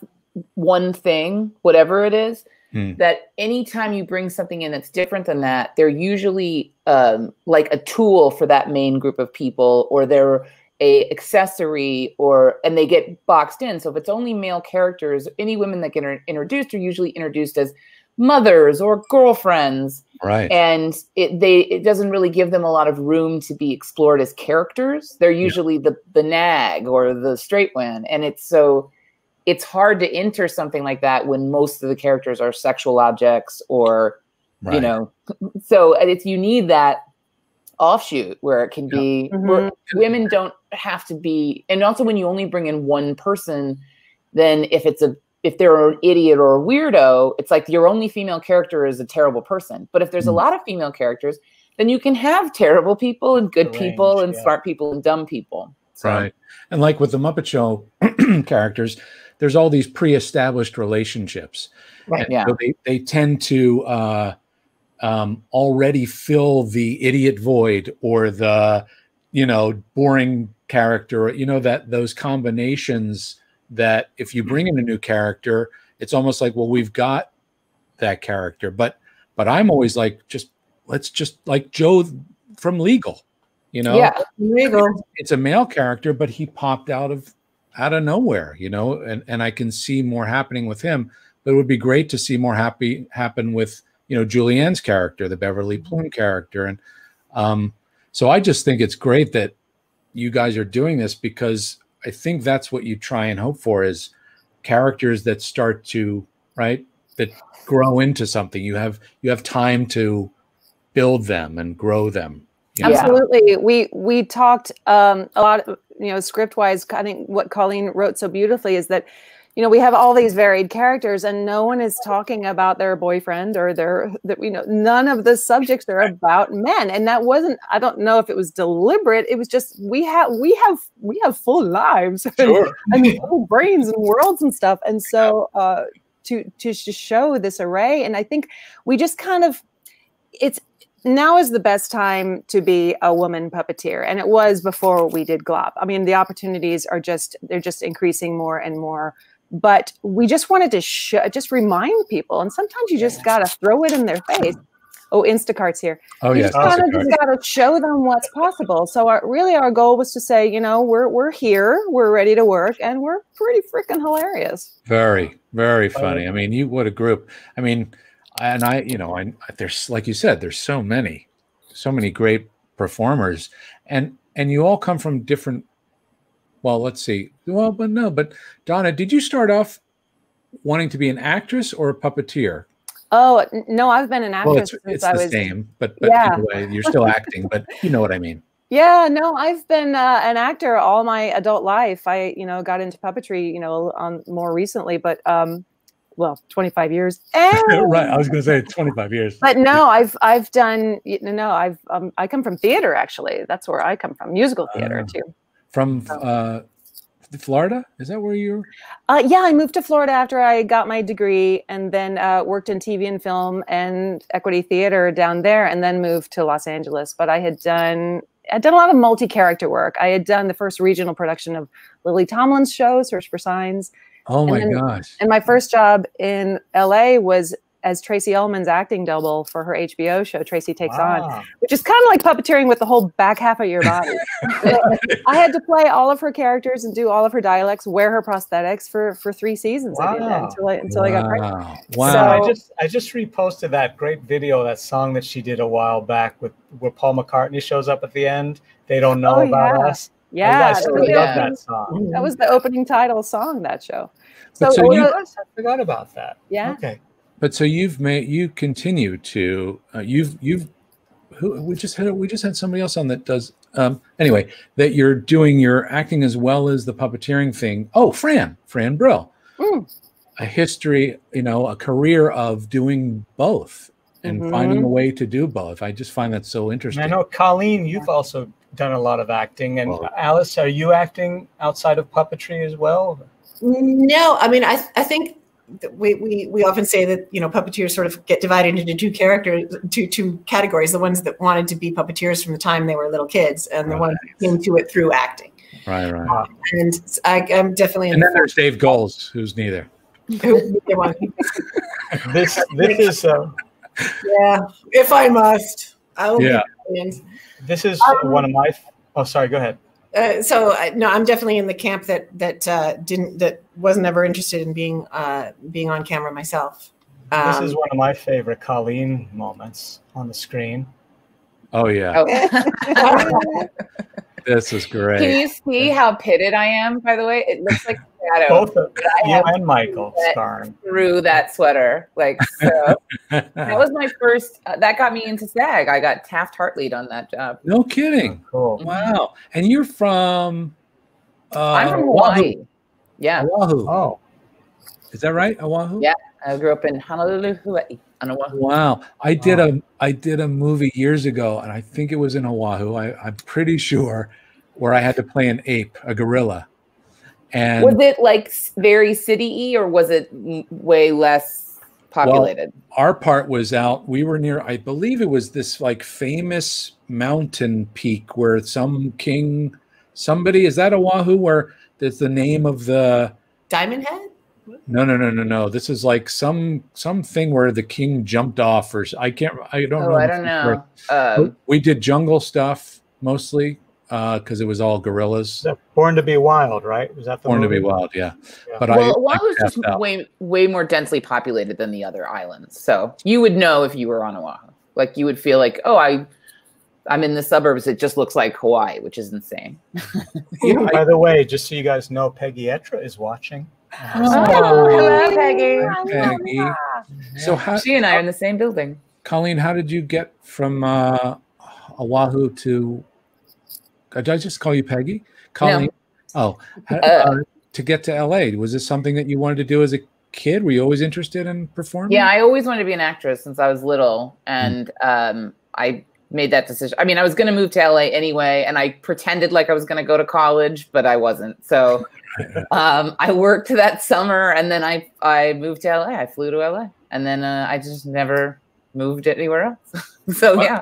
one thing, whatever it is, Hmm. that anytime you bring something in that's different than that, they're usually um, like a tool for that main group of people, or they're a accessory, or and they get boxed in. So if it's only male characters, any women that get introduced are usually introduced as mothers or girlfriends. Right. And it they it doesn't really give them a lot of room to be explored as characters. They're usually the the nag or the straight one. And it's so it's hard to enter something like that when most of the characters are sexual objects or you know *laughs* so it's you need that offshoot where it can be where women don't have to be and also when you only bring in one person then if it's a if they're an idiot or a weirdo it's like your only female character is a terrible person but if there's a Mm. lot of female characters then you can have terrible people and good The people and yeah. smart people and dumb people So- right and like with the muppet show *clears throat* characters there's all these pre-established relationships Right. And Yeah. so they, they tend to uh, um, already fill the idiot void or the you know boring character you know that those combinations that if you bring in a new character it's almost like well we've got that character but but i'm always like just let's just like joe from legal you know yeah Legal. it's a male character, but he popped out of out of nowhere, you know, and, and I can see more happening with him. But it would be great to see more happy happen with you know Julianne's character, the Beverly Plume character, and um, so I just think it's great that you guys are doing this because I think that's what you try and hope for is characters that start to right that grow into something. You have you have time to build them and grow them. you know? Yeah. Absolutely. We we talked um, a lot, you know, script wise. I think what Colleen wrote so beautifully is that, you know, we have all these varied characters, and no one is talking about their boyfriend or their, that you know, none of the subjects are about men, and that wasn't. I don't know if it was deliberate. It was just we have we have we have full lives. *laughs* Sure. I mean, whole brains and worlds and stuff. And so uh, to to sh- show this array, and I think we just kind of it's now is the best time to be a woman puppeteer, and it was before we did Glop. I mean, the opportunities are just they're just increasing more and more but we just wanted to sh- just remind people, and sometimes you just got to throw it in their face. Oh, Instacart's here. Oh you yes, just kind of just got to show them what's possible. So our, really, our goal was to say, you know, we're we're here, we're ready to work, and we're pretty freaking hilarious. Very, very funny. I mean, you what a group. I mean, and I, you know, I there's like you said, there's so many, so many great performers, and and you all come from different. Well, let's see. Well, but no, but Donna, did you start off wanting to be an actress or a puppeteer? Oh no, I've been an actress Well, it's, since it's I the was. same, but but Yeah. in a way, you're still acting, but *laughs* you know what I mean. Yeah, no, I've been uh, an actor all my adult life. I, you know, got into puppetry, you know, on more recently, but um, well, 25 years. *laughs* right. I was going to say 25 years. But no, I've I've done you know, no, I've um, I come from theater actually. That's where I come from, musical theater Ah. too. From uh, Florida? Is that where you're? Uh, yeah, I moved to Florida after I got my degree, and then uh, worked in TV and film and equity theater down there, and then moved to Los Angeles. But I had done I'd done a lot of multi-character work. I had done the first regional production of Lily Tomlin's show, Search for Signs. Oh And my then- gosh. And my first job in LA was as Tracey Ullman's acting double for her HBO show, Tracy Takes On, which is kind of like puppeteering with the whole back half of your body. *laughs* I had to play all of her characters and do all of her dialects, wear her prosthetics for for three seasons. I did that until I until I got pregnant. Wow. So I just I just reposted that great video, that song that she did a while back with where Paul McCartney shows up at the end. They don't know Oh, about yeah. us. Yeah, I that still was, love opening, that song. that was the opening title song that show. So, so you- I forgot about that. yeah, Okay. But so you've made you continue to uh, you've you've who we just had we just had somebody else on that does um anyway that you're doing your acting as well as the puppeteering thing. Oh, Fran, Fran Brill. Mm. A history, you know, a career of doing both and finding a way to do both. I just find that so And interesting. I know Colleen, you've also done a lot of acting, and Well- Alice, are you acting outside of puppetry as well? No, I mean, I, I think that we, we, we often say that, you know, puppeteers sort of get divided into two characters, two, two categories, the ones that wanted to be puppeteers from the time they were little kids and the ones that came to it through acting. Right, right. And I, I'm definitely And then there's Dave Goelz, who's neither. *laughs* This this is uh, yeah, if I must. I'll Yeah. be this is Um, one of my. Oh, sorry. Go ahead. uh, so I- no, I'm definitely in the camp that that uh, didn't that wasn't ever interested in being uh, being on camera myself. This Um, is one of my favorite Colleen moments on the screen. Oh yeah, Oh. *laughs* this is great. Can you see how pitted I am? By the way, it looks like a shadow Both of you and Michael that- starring. through that sweater. Like so, *laughs* that was my first. Uh, that got me into SAG. I got Taft Hartley on that job. no kidding. Cool. Wow. And you're from uh, I'm from Oahu. Hawaii. Yeah, Oahu. Oh, Is that right? Oahu? Yeah. I grew up in Honolulu, Hawaii, on Oahu. Wow. I did a I did a movie years ago, and I think it was in Oahu. I, I'm pretty sure where I had to play an ape, a gorilla. And Was it like very city-y, or was it way less populated? our part was out. We were near, I believe it was this like famous mountain peak where some king, somebody, is that Oahu where there's the name of the Diamond Head. No, no, no, no, no. This is like some something where the king jumped off, or I can't. I don't know. oh, I don't know. story. Um, we did jungle stuff mostly because it was all gorillas. Born to Be Wild, right? Was that the Born to be wild, yeah. Yeah. But well, I, Oahu's I just out. way way more densely populated than the other islands, so you would know if you were on Oahu. Like you would feel like, oh, I, I'm in the suburbs. It just looks like Hawaii, which is insane. *laughs* Yeah, By the way, just so you guys know, Peggy Etra is watching. Oh, hello, Peggy. Peggy. So how, She and I are in the same building. Colleen, how did you get from uh, Oahu to? Did I just call you Peggy? Colleen. Oh, how- Uh. uh, to get to LA, was this something that you wanted to do as a kid? Were you always interested in performing? Yeah, I always wanted to be an actress since I was little, and um, I made that decision. I mean, I was going to move to LA anyway, and I pretended like I was going to go to college, but I wasn't. So *laughs* um, I worked that summer, and then I I moved to LA. I flew to LA, and then uh, I just never moved anywhere else. *laughs* so Wow. yeah.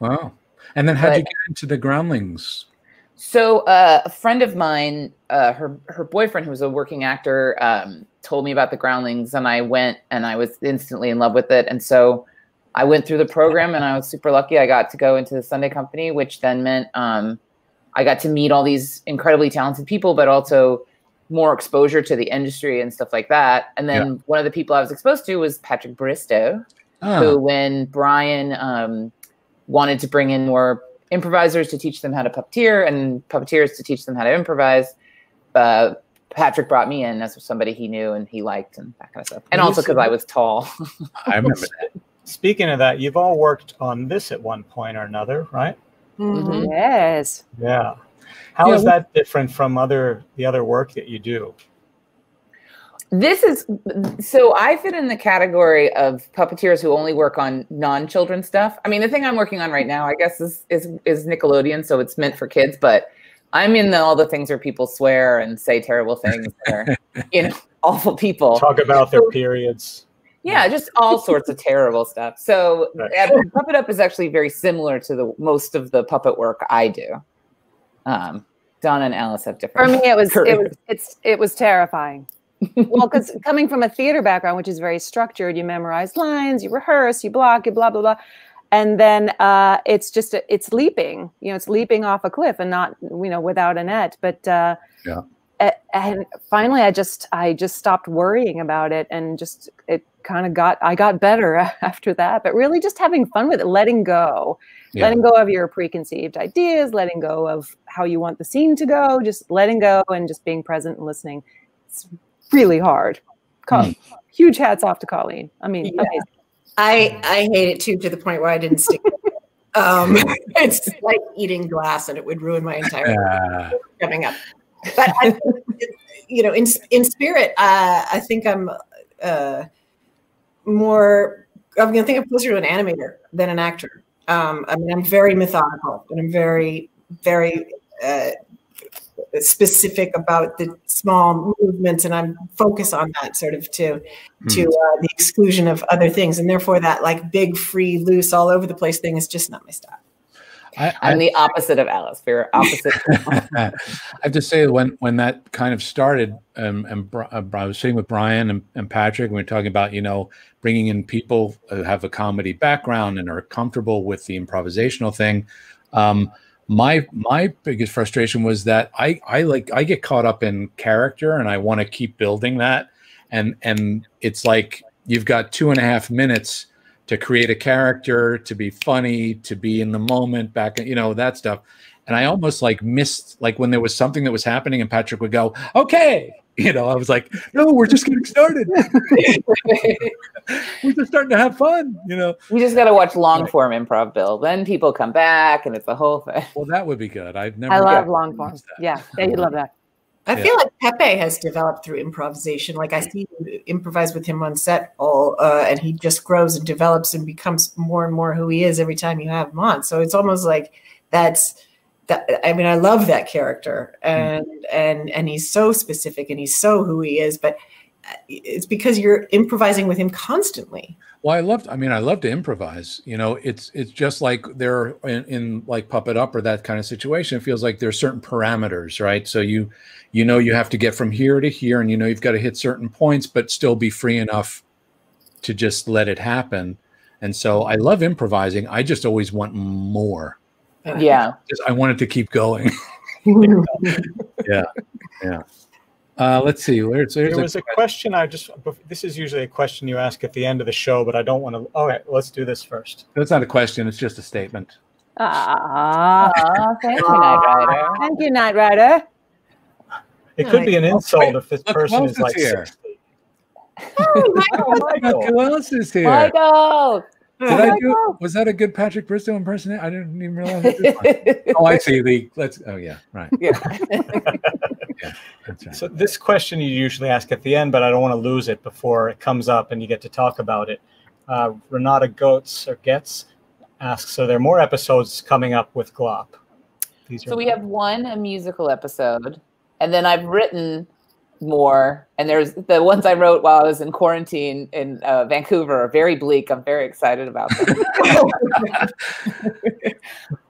Wow. And then how'd you get into the groundlings? So uh, a friend of mine, uh, her her boyfriend, who was a working actor, um, told me about the Groundlings, and I went and I was instantly in love with it. And so I went through the program, and I was super lucky. I got to go into the Sunday Company, which then meant um, I got to meet all these incredibly talented people, but also more exposure to the industry and stuff like that. And then Yeah. one of the people I was exposed to was Patrick Bristow, Ah. who, when Brian um, wanted to bring in more improvisers to teach them how to puppeteer and puppeteers to teach them how to improvise, uh, Patrick brought me in as somebody he knew and he liked and that kind of stuff. And also because I was tall. I remember that. *laughs* Speaking of that, you've all worked on this at one point or another, right? Mhm. Yes. Yeah. How Yeah, is that different from other the other work that you do? This is so I fit in the category of puppeteers who only work on non-children stuff. I mean, the thing I'm working on right now, I guess, is is, is Nickelodeon, so it's meant for kids. But I'm in the, all the things where people swear and say terrible things, that are, you know, *laughs* awful people. Talk about their periods. Yeah, just all sorts of terrible stuff. So Right. uh, Puppet Up is actually very similar to the most of the puppet work I do. Um, Donna and Alice have different. For me, it was it was it's it was terrifying. well, because coming from a theater background, which is very structured, you memorize lines, you rehearse, you block, you blah blah blah, and then uh, it's just a, it's leaping. You know, it's leaping off a cliff and not you know without a net. But uh, Yeah. A- and finally, I just I just stopped worrying about it and just it kind of got I got better *laughs* after that. But really, just having fun with it, letting go Yeah. letting go of your preconceived ideas, letting go of how you want the scene to go, just letting go and just being present and listening. It's really hard. Co- Hmm. Huge hats off to Colleen. I mean, Yeah. amazing. I I hate it too to the point where I didn't stick. it. um, *laughs* it's like eating glass, and it would ruin my entire coming up. But I, you know, in in spirit, uh, I think I'm uh, more. I'm gonna think I'm closer to an animator than an actor. Um, I mean, I'm very methodical, and I'm very, very uh, specific about the small movements, and I'm focused on that sort of to to uh, the exclusion of other things, and therefore that like big, free, loose, all over the place thing is just not my style. I, I'm the opposite of Alice. We're *laughs* opposite. *laughs* I have to say when when that kind of started, um, and uh, I was sitting with Brian and, and Patrick, and we were talking about you know bringing in people who have a comedy background and are comfortable with the improvisational thing. Um, my my biggest frustration was that I I like I get caught up in character and I want to keep building that, and and it's like you've got two and a half minutes to create a character, to be funny, to be in the moment, back, you know, that stuff. And I almost like missed, like when there was something that was happening, and Patrick would go, "Okay," *laughs* you know, I was like, "No, we're just getting started. *laughs* we're just starting to have fun," you know. we just got to watch long form improv, Bill. Then people come back, and it's the whole thing. Well, that would be good. I've never. I love Yeah. long form. Yeah, yeah, you love that. I Yeah. feel like Pepe has developed through improvisation. Like I see you improvise with him on set, all uh, and he just grows and develops and becomes more and more who he is every time you have him on. So it's almost like that's that. I mean, I love that character, and and and he's so specific and he's so who he is. But uh, it's because you're improvising with him constantly. Well, I loved. I mean, I love to improvise. You know, it's it's just like there in, in like puppet up or that kind of situation. It feels like there's certain parameters, right? So you you know you have to get from here to here, and you know you've got to hit certain points, but still be free enough to just let it happen. And so I love improvising. I just always want more. Yeah. Just I want it to keep going. *laughs* *laughs* yeah, yeah. Uh, let's see. There's, there's There was a question I just. This is usually a question you ask at the end of the show, but I don't want to. All right, let's do this first. That's not a question. It's just a statement. Ah, Aw, thank you, Knight Rider. thank you, Knight Rider. It could be an insult if this person is like is here? 60. Look, who else is here? Michael. Did I do? Was that a good Patrick Bristow impersonation? I didn't even realize. I *laughs* oh, I see. The let's. Oh, yeah. Right. *laughs* yeah. That's right. So this question you usually ask at the end, but I don't want to lose it before it comes up and you get to talk about it. Uh, Renata Goetz or Getz asks, so there are more episodes coming up with Glop. These So we have one a musical episode, and then I've written more. And there's the ones I wrote while I was in quarantine in uh, Vancouver are very bleak. I'm very excited about them. *laughs*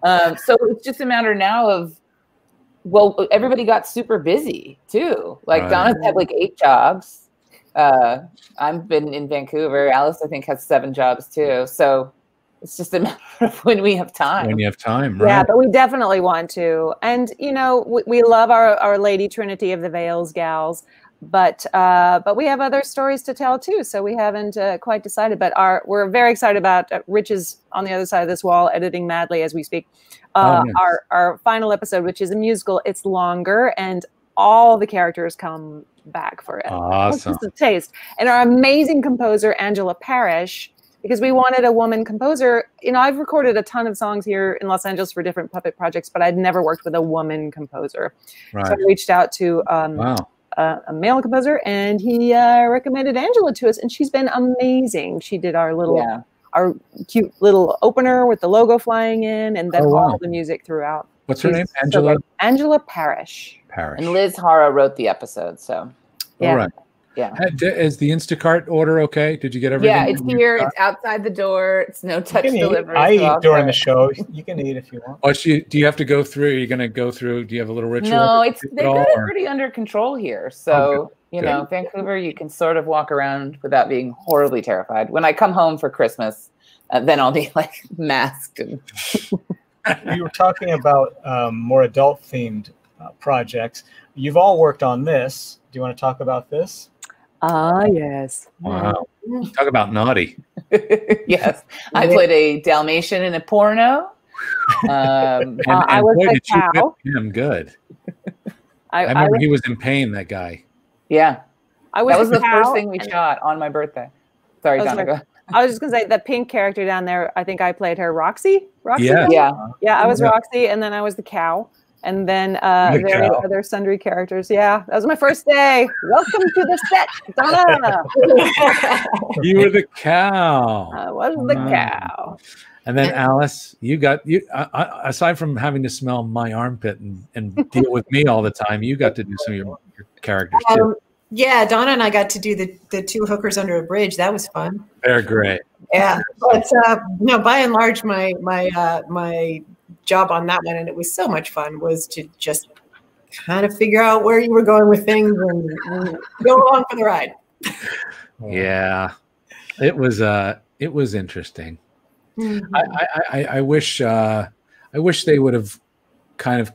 um, so it's just a matter now of well, everybody got super busy too. Like Right. Donna's had like eight jobs. Uh, I've been in Vancouver. Alice, I think, has seven jobs too. So it's just a *laughs* matter of when we have time. When you have time, right? Yeah, but we definitely want to. And you know, we, we love our our Lady Trinity of the Veils gals, but uh, but we have other stories to tell too. So we haven't uh, quite decided. But our we're very excited about uh, Rich is on the other side of this wall editing madly as we speak. Uh, Oh, nice. Our our final episode, which is a musical, it's longer and all the characters come back for it. Awesome. just a taste. And our amazing composer, Angela Parrish, because we wanted a woman composer. You know, I've recorded a ton of songs here in Los Angeles for different puppet projects, but I'd never worked with a woman composer. So I reached out to um, Wow. a, a male composer, and he uh, recommended Angela to us, and she's been amazing. She did our little, Yeah. our cute little opener with the logo flying in, and then Oh, wow. all the music throughout. What's her name? Angela great. Angela Parrish. Parrish. And Liz Hara wrote the episode. So Yeah. All right. Yeah. Is the Instacart order okay? Did you get everything? Yeah, it's here. It's outside the door. It's no touch You can eat. delivery. I so eat during the show. You can eat if you want. Oh, she, do you have to go through? Are you going to go through? Do you have a little ritual? No, to it's they've got it pretty under control here. So you Good. know, Vancouver, you can sort of walk around without being horribly terrified. When I come home for Christmas, uh, then I'll be *laughs* like masked and you were talking about um, more adult themed uh, projects. You've all worked on this. Do you want to talk about this? Ah, yes. Wow. Talk about naughty. *laughs* yes, *laughs* I played a Dalmatian in a porno. Um, *laughs* And, Uh, I was boy, the did cow. whip him good. I, I remember was, he was in pain, that guy. yeah, I was that was the first thing we shot on my birthday. Sorry, That was Donna. my- Go. I was just gonna say the pink character down there. I think I played her, Roxy. Roxy. Yeah. Yeah, yeah. I was Yeah. Roxy, and then I was the cow, and then uh, The various cow. other sundry characters. Yeah, that was my first day. Welcome to the set, Donna. *laughs* You were the cow. I was the Wow. cow. And then Alice, you got you. Uh, uh, aside from having to smell my armpit and, and deal with me all the time, you got to do some of your, your characters too. Um, yeah, Donna and I got to do the, the two hookers under a bridge. That was fun. They're great. Yeah, but uh, no, by and large, my my uh, my job on that one, and it was so much fun, was to just kind of figure out where you were going with things and, and go along for the ride. *laughs* Yeah, it was. Uh, it was interesting. Mm-hmm. I, I, I, I wish. Uh, I wish they would have kind of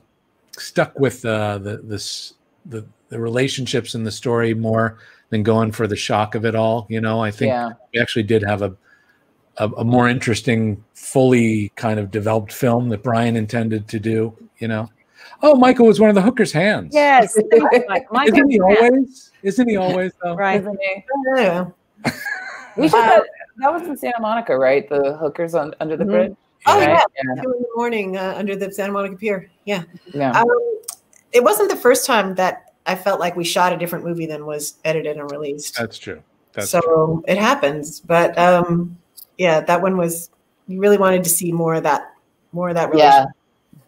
stuck with uh, the this the the relationships in the story more than going for the shock of it all. You know, I think yeah. we actually did have a, a a more interesting, fully kind of developed film that Brian intended to do. You know, oh, Michael was one of the hooker's hands. Yes, thank you, Mike. Mike isn't he was the always? Isn't he always though? Right. Isn't it? Yeah. We should Uh, have, that was in Santa Monica, right? The hookers on under the Mhm. bridge. Oh right? yeah, yeah, two in the morning uh, under the Santa Monica Pier. Yeah. yeah. Um, it wasn't the first time that I felt like we shot a different movie than was edited and released. That's true. That's so true. it happens. But um, yeah, that one was. You really wanted to see more of that, more of that. yeah.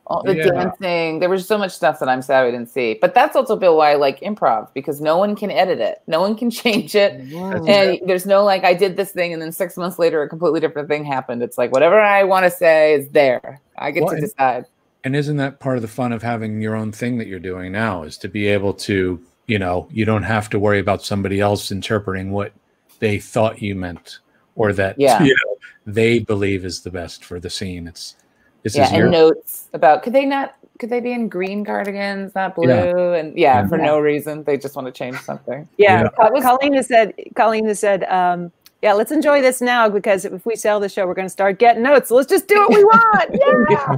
All the Yeah. dancing. There was so much stuff that I'm sad we didn't see. But that's also Bill why I like improv because no one can edit it. No one can *laughs* change it. That's And there's no like I did this thing and then six months later a completely different thing happened. It's like whatever I want to say is there. I get Well, to and- decide. And isn't that part of the fun of having your own thing that you're doing now is to be able to, you know, you don't have to worry about somebody else interpreting what they thought you meant or that Yeah. you know, they believe is the best for the scene. It's this yeah, is your and notes about could they not could they be in green cardigans, not blue? Yeah. And yeah, Yeah. for no reason. They just want to change something. Yeah, Yeah. Co- Colleen has said. Colleen has said. Um, yeah, let's enjoy this now because if we sell the show, we're going to start getting notes. So let's just do what we *laughs* want. Yeah.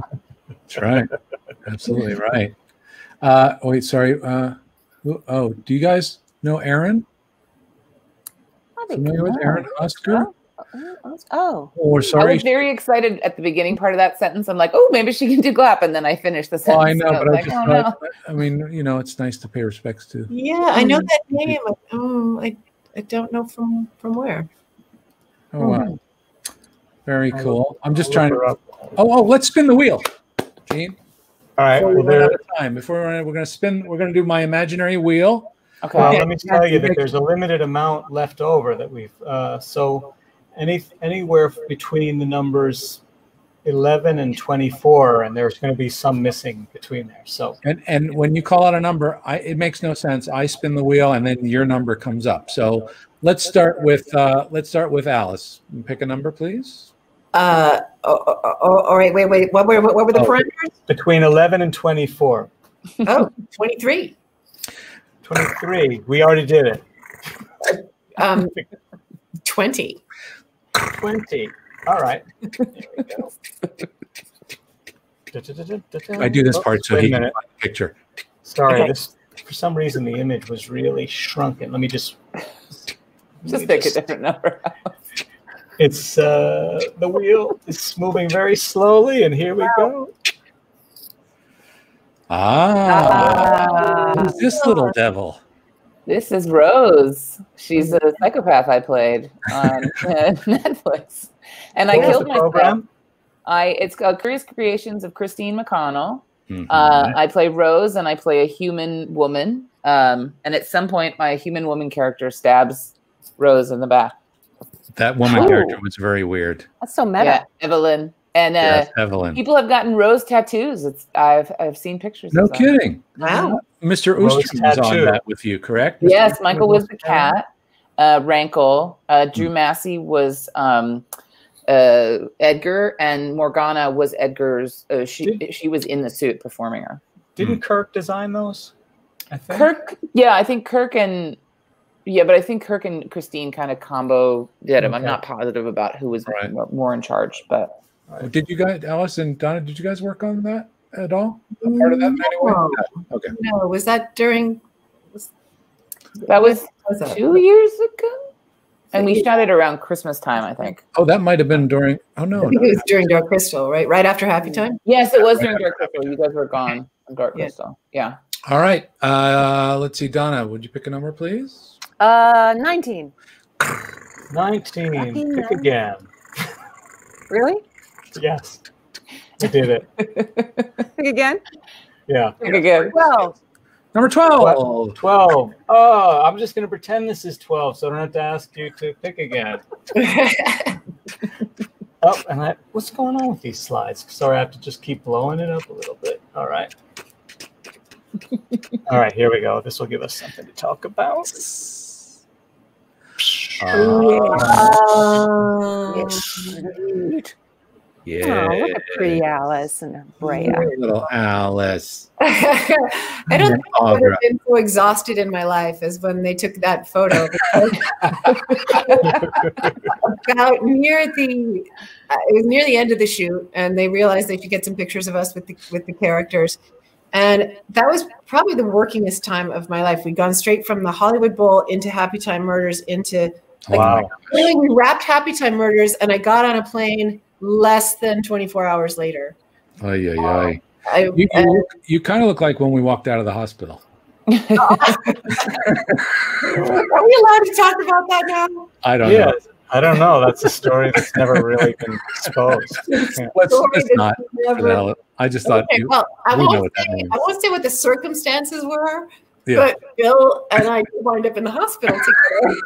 That's right. Absolutely right. Uh wait, sorry. Uh who, oh, do you guys know Aaron? I think Familiar with. Aaron Oscar? Oh, Or I sorry. was very excited at the beginning part of that sentence. I'm like, oh, maybe she can do clap, and then I finished the Well, sentence. I know, and but I was just like, oh, no. I mean, you know, it's nice to pay respects to. Yeah, I know that name. Um, I I don't know from from where. Oh, wow. Very I'll cool. look- I'm just I'll trying to. up. Oh, oh, let's spin the wheel, Gene. All right. Before we Well, run there, out of time, before we run, we're going to spin. We're going to do my imaginary wheel. Okay. well, let me tell you that there's a limited amount left over that we've. Uh, so, any anywhere between the numbers 11 and 24, and there's going to be some missing between there. So And and when you call out a number, I, it makes no sense. I spin the wheel, and then your number comes up. So let's start with uh, let's start with Alice. Pick a number, please. Uh, oh, oh, oh, all right, wait, wait. What were what were the Oh. parameters? between 11 and 24. Oh, 23. 23. We already did it. Um, 20. 20. All right. There we go. I do this part so Wait a he can minute. find the picture. Sorry, this for some reason the image was really shrunken. Let me just. let Just me pick a different number. It's uh, the wheel is moving very slowly, and here we go. Ah, who's this little devil? This is Rose. She's a psychopath I played on *laughs* *laughs* Netflix, and I What was killed the myself. program? I it's called Curious Creations of Christine McConnell. Mhm. Uh, I play Rose, and I play a human woman. Um, and at some point, my human woman character stabs Rose in the back. that woman Ooh. character was very weird. That's so meta. Yeah, Evelyn. And uh, Yes, Evelyn. people have gotten Rose tattoos. It's I've I've seen pictures. No of them. kidding. Wow. Mr. Rose Ooster was on that with you, correct? Yes, Michael was the cat. Uh, Rankle. Uh, Drew Massey was um, uh, Edgar, and Morgana was Edgar's. Uh, she she was in the suit performing her. Didn't Kirk design those? I think. Kirk, yeah, I think Kirk and yeah, but I think Kirk and Christine kind of combo did them. I'm not positive about who was Right. more in charge, but Did you guys, Alice and Donna, did you guys work on that at all? A part of that anyway? No. Okay. No, was that during? that was Was that? two years ago, and we shot it around Christmas time, I think. Oh, that might have been during. Oh no, I think it was during Dark Crystal, right? Right after Happy Time. Yes, it was during Dark Crystal. You guys were gone on Dark Yeah. Crystal. Yeah. All right. Uh, let's see, Donna. Would you pick a number, please? Uh, 19. 19. Pick again. Really? Yes. I did it. *laughs* Pick again? Yeah. Okay, good. 12. Number twelve. 12. Oh, I'm just going to pretend this is 12 so I don't have to ask you to pick again. *laughs* Oh, and I, what's going on with these slides? Sorry, I have to just keep blowing it up a little bit. All right. All right, here we go. This will give us something to talk about. Oh, Yeah. Uh, oh, Oh, look at pretty Alice and her Brea. Little Alice. *laughs* I don't think I would Aughra. have been so exhausted in my life as when they took that photo. *laughs* About near the, uh, it was near the end of the shoot, and they realized they could get some pictures of us with the with the characters, and that was probably the workingest time of my life. We'd gone straight from the Hollywood Bowl into Happy Time Murders into like Wow. really we wrapped Happy Time Murders, and I got on a plane less than 24 hours later. Ay, yeah, ay. I, You, you, look- you kind of look like when we walked out of the hospital. *laughs* Are we allowed to talk about that now? I don't Yeah, know. I don't know. That's a story that's never really been exposed. *laughs* Yeah. Let's, Story let's not. never- I just thought Okay, you, well, I know won't, what that say, means. I won't say what the circumstances were, Yeah. but Bill and I wind up in the hospital together. *laughs*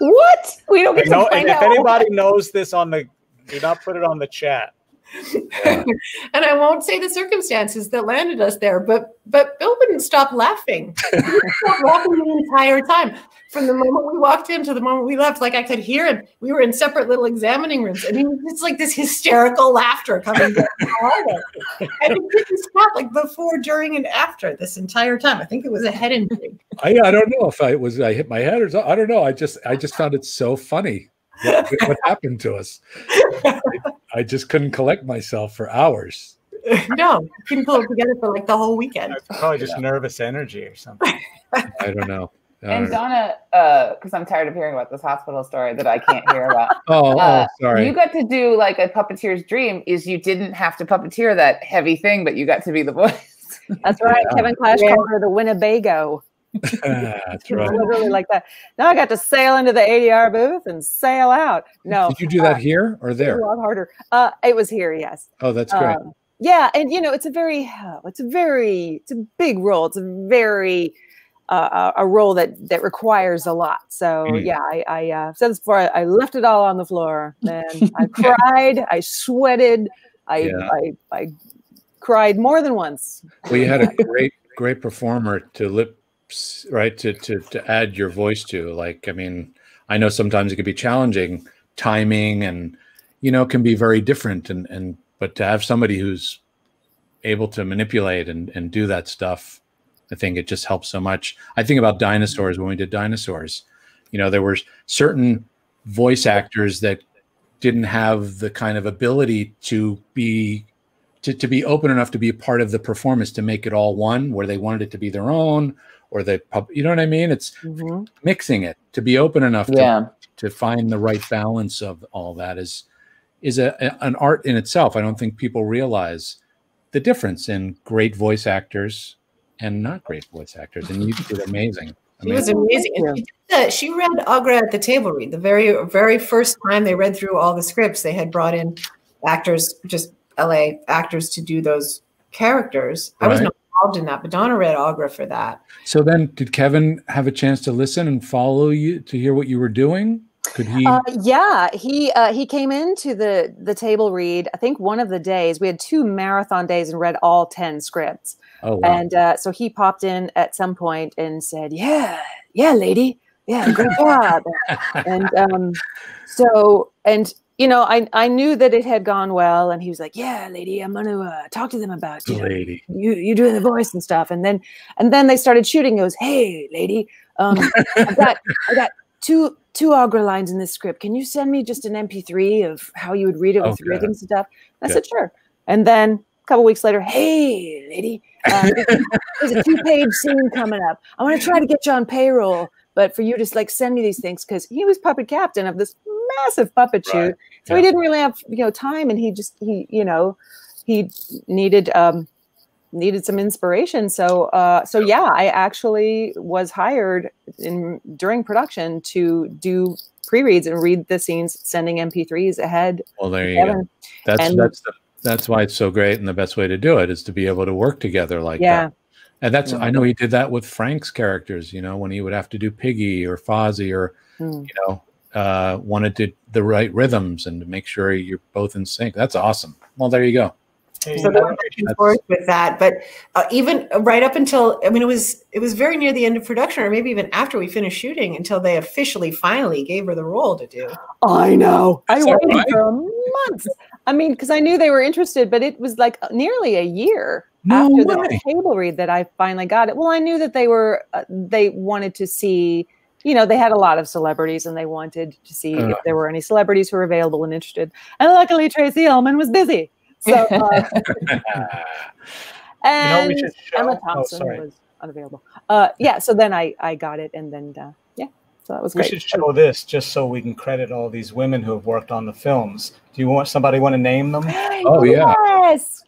What? We don't get No, to and find if out. anybody knows this on the, do not put it on the chat. Yeah. *laughs* and I won't say the circumstances that landed us there, but but Bill wouldn't stop laughing. He wouldn't stop *laughs* laughing the entire time. From the moment we walked in to the moment we left, like I could hear him. We were in separate little examining rooms, and he was just like this hysterical laughter coming down it. *laughs* And he didn't stop like before, during, and after this entire time. I think it was a head injury. I, I don't know if I was I hit my head or something. I don't know. I just I just found it so funny what, what happened to us. I just couldn't collect myself for hours. *laughs* no, couldn't pull it together for like the whole weekend. Probably just nervous energy or something. *laughs* I don't know. I And don't know. Donna, because I'm tired of hearing about this hospital story that I can't hear about. *laughs* Oh, Uh, oh, sorry. You got to do like a puppeteer's dream. Is you didn't have to puppeteer that heavy thing, but you got to be the voice. That's right. Yeah. Kevin Clash Yeah. called her the Winnebago. *laughs* That's right. Literally like that. Now I got to sail into the ADR booth and sail out. No, Did you do that here or there? a lot harder. Uh, it was here, yes. Oh, that's great. Um, yeah, and you know, it's a very, it's a very, it's a big role. It's a very uh, a role that that requires a lot. So Mm. yeah, I, I uh, said this before. I, I left it all on the floor, and *laughs* I cried, I sweated, I, Yeah. I I cried more than once. Well, you had a *laughs* great, great performer to lips, right? To to to add your voice to. Like, I mean, I know sometimes it can be challenging, timing, and you know, can be very different. And and but to have somebody who's able to manipulate and and do that stuff, I think it just helps so much. I think about dinosaurs when we did dinosaurs. You know, there were certain voice actors that didn't have the kind of ability to be to, to be open enough to be a part of the performance to make it all one where they wanted it to be their own or they pub you know what i mean it's Mhm. mixing it to be open enough Yeah. to, to find the right balance of all that is is a, a- an art in itself i don't think people realize the difference in great voice actors and not great voice actors and you did amazing *laughs* She was Amazing. She, the- she read Aughra at the table read. The very very first time they read through all the scripts, they had brought in actors, just LA actors to do those characters. I was not involved in that, but Donna read Aughra for that. so then did kevin have a chance to listen and follow you to hear what you were doing could he Uh, yeah, he uh, he came into the the table read. I think one of the days we had two marathon days and read all ten scripts. oh wow. And uh, so he popped in at some point and said, "Yeah, yeah, lady, yeah, great job." *laughs* and um, so, and you know, I I knew that it had gone well, and he was like, "Yeah, lady, I'm gonna uh, talk to them about you, know, lady you you doing the voice and stuff." And then and then they started shooting. He goes, "Hey, lady, um, I got *laughs* I got two two Aughra lines in this script. Can you send me just an MP3 of how you would read it with Oh, the and stuff?" And I said, "Sure." And then a couple weeks later, "Hey, lady." Um, there's a two-page *laughs* scene coming up. I want to try to get you on payroll, but for you to like send me these things because he was puppet captain of this massive puppet shoot, Right. so he didn't really have you know time, and he just he you know he needed um needed some inspiration. So uh so yeah, I actually was hired in during production to do pre-reads and read the scenes, sending MP3s ahead. Well, there you go. That's And- that's the, that's why it's so great, and the best way to do it is to be able to work together like Yeah. that. And that's Yeah. I know he did that with Frank's characters. You know, when he would have to do Piggy or Fozzie or Mm. you know uh, wanted to the right rhythms and to make sure you're both in sync. That's awesome. Well, there you go. So they were back and forth with that, but uh, even right up until I mean, it was it was very near the end of production, or maybe even after we finished shooting, until they officially finally gave her the role to do. I know. I Is waited right? for months. I mean, because I knew they were interested, but it was like nearly a year No after way. the table read that I finally got it. Well, I knew that they were uh, they wanted to see. You know, they had a lot of celebrities, and they wanted to see if Uh. there were any celebrities who were available and interested. And luckily, Tracey Ullman was busy. So, *laughs* uh, and should show? Emma Oh, Thompson sorry. was unavailable. Uh, yeah, so then I I got it, and then uh, so that was We great. should show this just so we can credit all these women who have worked on the films. Do you want somebody want to name them? *gasps* Oh yeah. Yes.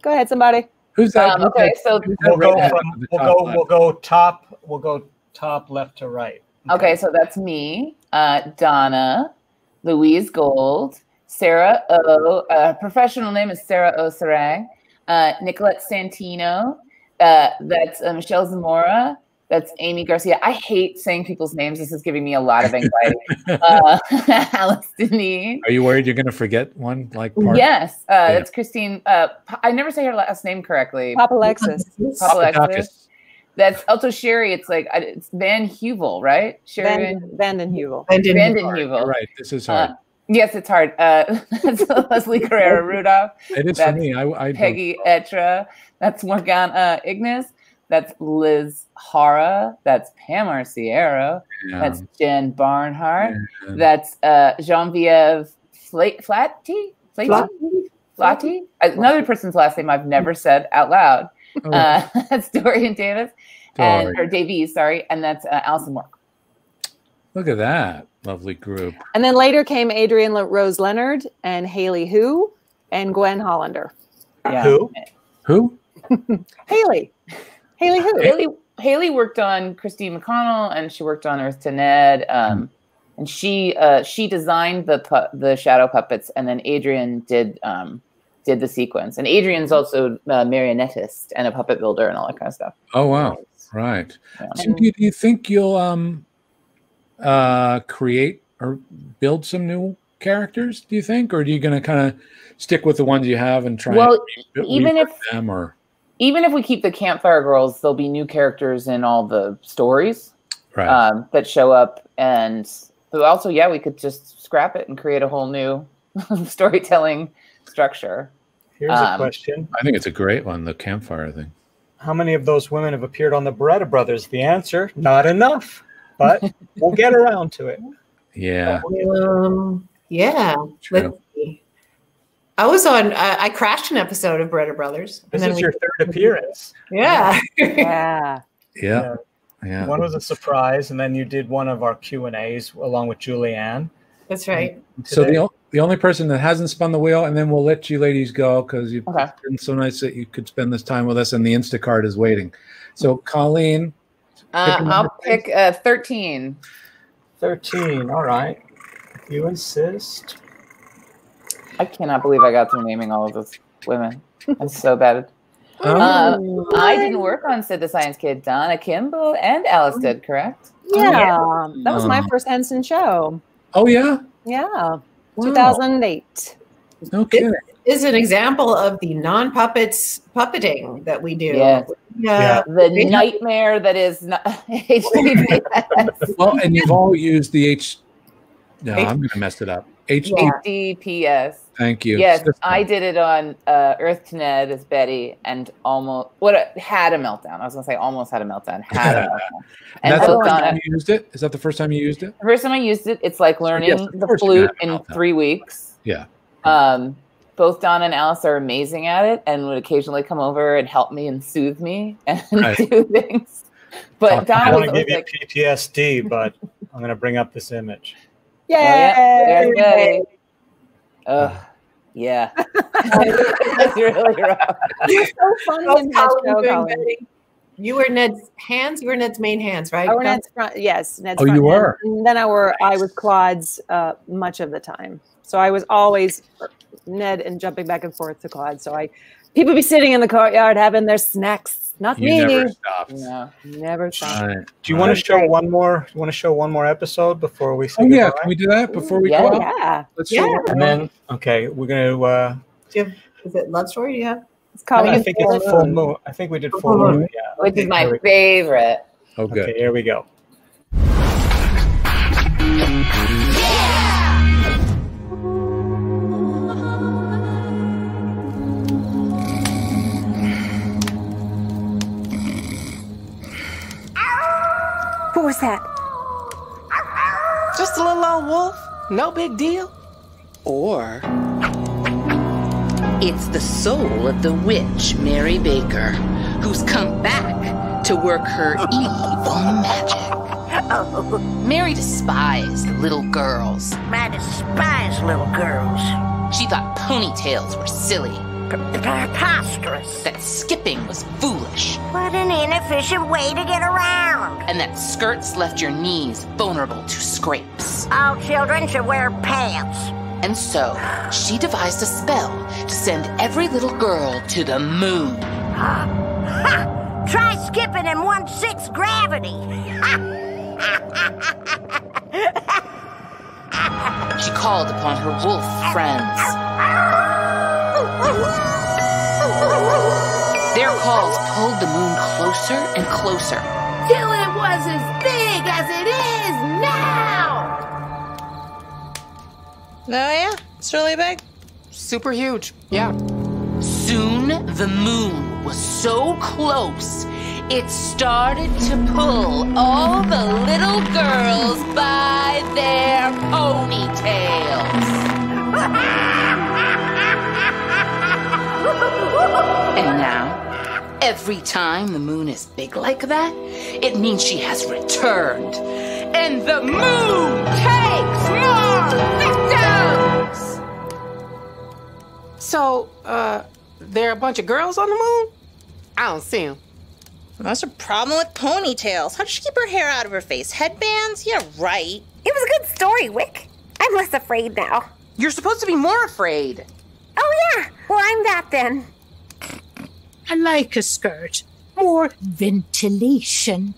Go ahead, somebody. Who's that? Um, okay, so We'll go from we'll top go left? we'll go top we'll go top left to right. Okay, so that's me, uh, Donna, Louise Gold, Sarah O. Uh, professional name is Sarah O. Sarang, uh, Nicolette Santino. Uh, that's uh, Michelle Zamora. That's Amy Garcia. I hate saying people's names. This is giving me a lot of anxiety. uh, *laughs* Alice Dinnean. Are you worried you're going to forget one like part? Yes, uh, Yeah. that's Christine. Uh, Pa- I never say her last name correctly. Papalexis. Papa Alexis. That's also Sherry. It's like it's Van Huvel, right? Sherry Van, Vanden Heuvel. And didn't Van den You're Heuvel. right. This is Uh, hard. yes, it's hard. Uh, *laughs* that's Leslie Carrera Rudolph. it is for that's me. I, I Peggy Etra. That's Morgana Ignis. That's Liz Hara. That's Pam Arciero. Yeah. That's Jen Barnhart. Yeah. That's uh, Genevieve Fla- Flatty. Flatty. Flatty. Another person's last name I've never said out loud. Oh, Uh, *laughs* that's Dorian Davis and Dory. or Davies, sorry, and that's uh, Allison Moore. Look at that lovely group. And then later came Adrian Le- Rose Leonard and Haley Who and Gwen Hollander. Yeah. Who? *laughs* Who? Haley. Haley Who. Haley Haley worked on Christine McConnell and she worked on Earth to Ned. Um, and she uh, she designed the pu- the shadow puppets, and then Adrian did um, did the sequence. And Adrian's also a marionettist and a puppet builder and all that kind of stuff. Oh wow. Right. So do, you, do you think you'll um uh create or build some new characters? Do you think, or are you going to kind of stick with the ones you have and try? Well, and re- even if- them or Even if we keep the campfire girls, there'll be new characters in all the stories right. um, that show up, and but also, yeah, we could just scrap it and create a whole new *laughs* storytelling structure. Here's a Um, question. I think it's a great one, the campfire thing. How many of those women have appeared on the Barretta Brothers? The answer, not enough. But we'll get around to it. *laughs* Yeah. Um, yeah. True. Let's see. I was on. I, I crashed an episode of Brother Brothers. This then is we- your third appearance. Yeah. *laughs* Yeah. Yeah. Yeah. One was a surprise, and then you did one of our Q and A's along with Julianne. That's right. So the o- the only person that hasn't spun the wheel, and then we'll let you ladies go because you've Okay. been so nice that you could spend this time with us, and the Instacart is waiting. So Colleen, Uh, Pick a I'll pick uh, thirteen. 13. All right. If you insist. I cannot believe I got through naming all of those women. I'm so bad. Oh. Uh, I didn't work on Sid the Science Kid. Donna Kimball and Alice did, correct? Yeah. That was my Oh. first Henson show. oh yeah, Yeah. Wow. 2008. no kidding. Is an example of the non puppets puppeting that we do. Yeah. Yeah. The Yeah. nightmare that is not *laughs* HDPS. Well, and you've all used the H. No, I'm going to mess it up. HD. HDPS. Thank you. Yes, System. I did it on uh, Earth to Ned as BETI, and almost what a- had a meltdown. I was gonna say almost had a meltdown. *laughs* Had a meltdown. And That's the first Donna, time you used it. Is that the first time you used it? the first time I used it, it's like learning yes, the flute in three weeks. Yeah. Um, both Donna and Alice are amazing at it, and would occasionally come over and help me and soothe me and *laughs* Right. do things. But Talk- I Donna want to give always you like, PTSD, but *laughs* I'm going to bring up this image. "Oh, yeah, Yay! there's Ugh, *laughs* yeah, that's really rough. You're so funny Both in that show, doing Colin. You were Ned's hands. You were Ned's main hands, right? I were Ned's front, yes, Ned's Oh, you front hand. were? And then I were I was Clodd's uh, much of the time. So I was always Ned and jumping back and forth to Claude. So I people be sitting in the courtyard having their snacks. Not You me. never stopped. No. Never stopped. Right. Do you want to show one more? You want to show one more episode before we say Oh yeah, goodbye? can we do that before we Yeah. go out? Yeah. Let's Yeah. show And then, okay, we're going to. Uh, Do you have, is it love story? Do you have? It's called I think it's full moon. I think we did full moon. Yeah. Which is my favorite. Oh good. Okay, here we go. Was that? Just a little old wolf. No big deal. Or It's the soul of the witch, Mary Baker, who's come back to work her evil magic. Mary despised little girls. I despise little girls. She thought ponytails were silly, Preposterous. that skipping was foolish, What an inefficient way to get around. and that skirts left your knees vulnerable to scrapes. All children should wear pants. And so, she devised a spell to send every little girl to the moon. Ha! Try skipping in one sixth gravity. She called upon her wolf friends. *laughs* Their calls pulled the moon closer and closer. Till it was as big as it is now. Oh, yeah? It's really big? super huge. Yeah. Soon the moon was so close, it started to pull all the little girls by their ponytails. *laughs* and now, every time the moon is big like that, it means she has returned. And the moon takes more victims! So, uh, there are a bunch of girls on the moon? I don't see them. That's a problem with ponytails. How does she keep her hair out of her face? Headbands? Yeah, right. It was a good story, Wick. I'm less afraid now. You're supposed to be more afraid. Oh, yeah. Well, I'm that then. I like a skirt. more ventilation.